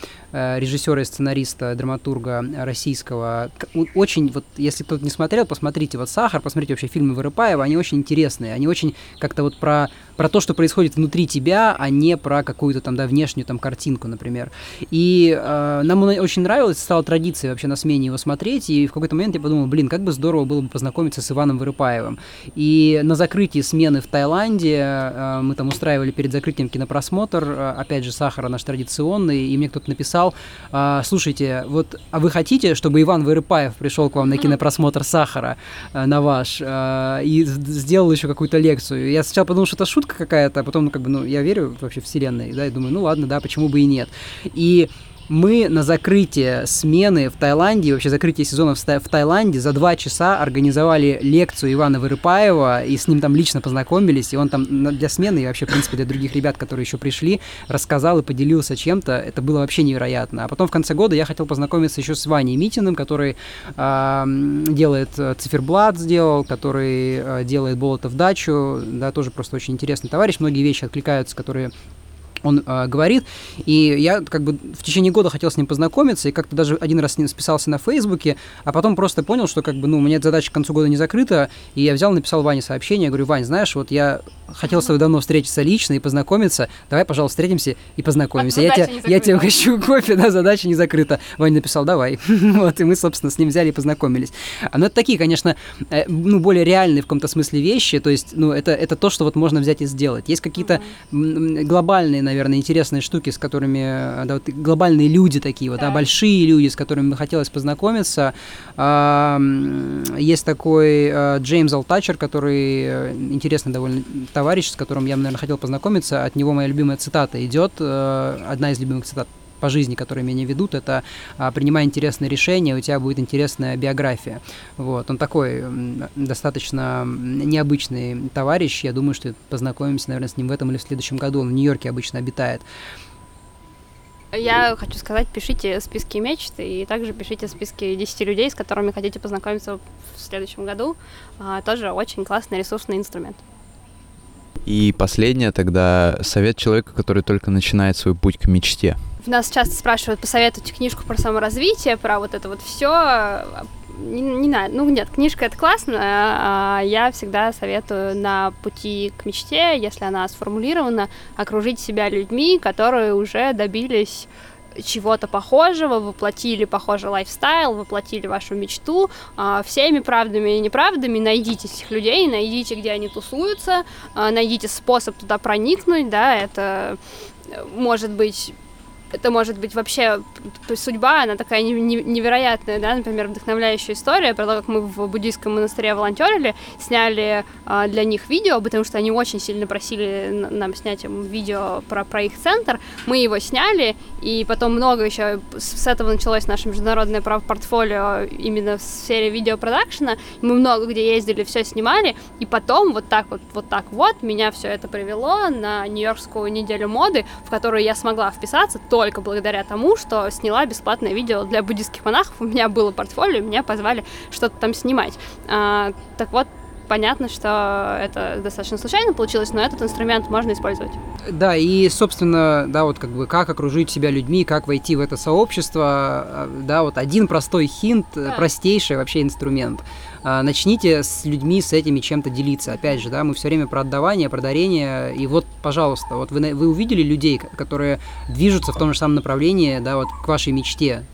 режиссера и сценариста, драматурга российского. Очень, вот, если кто-то не смотрел, посмотрите вот «Сахар», посмотрите вообще фильмы Вырыпаева, они очень интересные, они очень как-то вот про, про то, что происходит внутри тебя, а не про какую-то там, да, внешнюю там картинку, например. И э, нам очень нравилось, стало традицией вообще на смене его смотреть, и в какой-то момент я подумал, блин, как бы здорово было бы познакомиться с Иваном Вырыпаевым. И на закрытии смены в Таиланде э, мы там устраивали перед закрытием кинопросмотр, э, опять же, Сахара наш традиционный, и мне кто-то написал, э, слушайте, вот, а вы хотите, чтобы Иван Вырыпаев пришел к вам на кинопросмотр Сахара э, на ваш э, и сделал еще какую-то лекцию? Я сначала подумал, что это шутка какая-то, а потом, ну, как бы, ну, я верю вообще вселенной, да, и думаю, ну ладно, да, почему бы и нет. И мы на закрытие смены в Таиланде, вообще закрытие сезона в Таиланде за два часа организовали лекцию Ивана Вырыпаева, и с ним там лично познакомились, и он там для смены и вообще, в принципе, для других ребят, которые еще пришли, рассказал и поделился чем-то. Это было вообще невероятно. А потом в конце года я хотел познакомиться еще с Ваней Митиным, который э, делает циферблат, сделал, который э, делает в дачу, да, тоже просто очень интересный товарищ. Многие вещи откликаются, которые он э, говорит, и я как бы в течение года хотел с ним познакомиться, и как-то даже один раз с ним списался на Фейсбуке, а потом просто понял, что как бы, ну, у меня задача к концу года не закрыта, и я взял, написал Ване сообщение, говорю, Вань, знаешь, вот я хотел с тобой давно встретиться лично и познакомиться, давай, пожалуйста, встретимся и познакомимся. Я, тебя, я тебе угощу кофе, да, задача не закрыта. Ваня написал, давай. вот, и мы, собственно, с ним взяли и познакомились. А, ну, это такие, конечно, э, ну, более реальные в каком-то смысле вещи, то есть, ну, это, это то, что вот можно взять и сделать. Есть какие-то глобальные, наверное, интересные штуки, с которыми, да, вот глобальные люди такие вот, да, большие люди, с которыми бы хотелось познакомиться. А, есть такой а, Джеймс Алтачер, который э, интересный довольно товарищ, с которым я, наверное, хотел познакомиться. От него моя любимая цитата идет, э, одна из любимых цитат по жизни, которые меня ведут, это а, принимай интересные решения, у тебя будет интересная биография. Вот. Он такой достаточно необычный товарищ. Я думаю, что познакомимся, наверное, с ним в этом или в следующем году. Он в Нью-Йорке обычно обитает. Я хочу сказать, пишите списки мечт и также пишите списки 10 людей, с которыми хотите познакомиться в следующем году. А, тоже очень классный ресурсный инструмент. И последнее тогда совет человека, который только начинает свой путь к мечте. Нас часто спрашивают, посоветуйте книжку про саморазвитие, про вот это вот все. Не, не надо. Ну нет, книжка это классно. А я всегда советую на пути к мечте, если она сформулирована, окружить себя людьми, которые уже добились чего-то похожего, воплотили похожий лайфстайл, воплотили вашу мечту, а, всеми правдами и неправдами. Найдите этих людей, найдите, где они тусуются, а, найдите способ туда проникнуть, да, это э, может быть это может быть вообще, судьба, она такая невероятная, да, например, вдохновляющая история про то, как мы в буддийском монастыре волонтерили, сняли а, для них видео, потому что они очень сильно просили нам снять видео про, про их центр, мы его сняли, и потом много еще с этого началось наше международное портфолио именно в сфере видеопродакшена, мы много где ездили, все снимали, и потом вот так вот, вот так вот меня все это привело на Нью-Йоркскую неделю моды, в которую я смогла вписаться только благодаря тому, что сняла бесплатное видео для буддийских монахов. У меня было портфолио, меня позвали что-то там снимать. А, так вот, понятно, что это достаточно случайно получилось, но этот инструмент можно использовать. Да, и, собственно, да, вот как бы как окружить себя людьми, как войти в это сообщество, а, да, вот один простой хинт, да. простейший вообще инструмент. А, начните с людьми с этими чем-то делиться. Опять же, да, мы все время про отдавание, про дарение, и вот, пожалуйста, вот вы, вы увидели людей, которые движутся в том же самом направлении, да, вот к вашей мечте,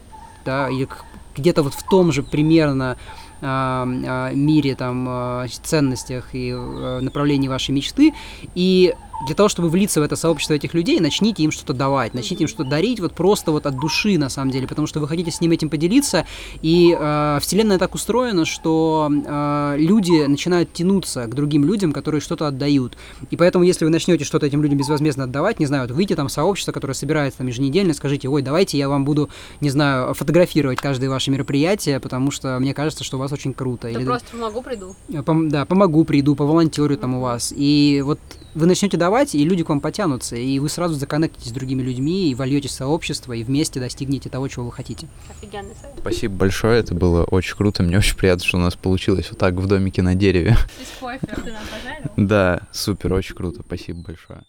да, или где-то вот в том же примерно мире, там, ценностях и направлении вашей мечты. И для того, чтобы влиться в это сообщество этих людей, начните им что-то давать, начните им что-то дарить вот просто вот от души, на самом деле, потому что вы хотите с ним этим поделиться, и э, Вселенная так устроена, что э, люди начинают тянуться к другим людям, которые что-то отдают. И поэтому, если вы начнете что-то этим людям безвозмездно отдавать, не знаю, вот выйти там в сообщество, которое собирается там еженедельно, скажите, ой, давайте я вам буду, не знаю, фотографировать каждое ваше мероприятие, потому что мне кажется, что у вас очень круто. Да Или... просто помогу, приду. Пом- да, помогу, приду, поволонтерю там у вас. И вот вы начнете давать, и люди к вам потянутся, и вы сразу законнектитесь с другими людьми, и вольетесь в сообщество, и вместе достигнете того, чего вы хотите. Офигенный совет. Спасибо большое, это было очень круто, мне очень приятно, что у нас получилось вот так в домике на дереве. Без кофе ты нам пожарил? Да, супер, очень круто, спасибо большое.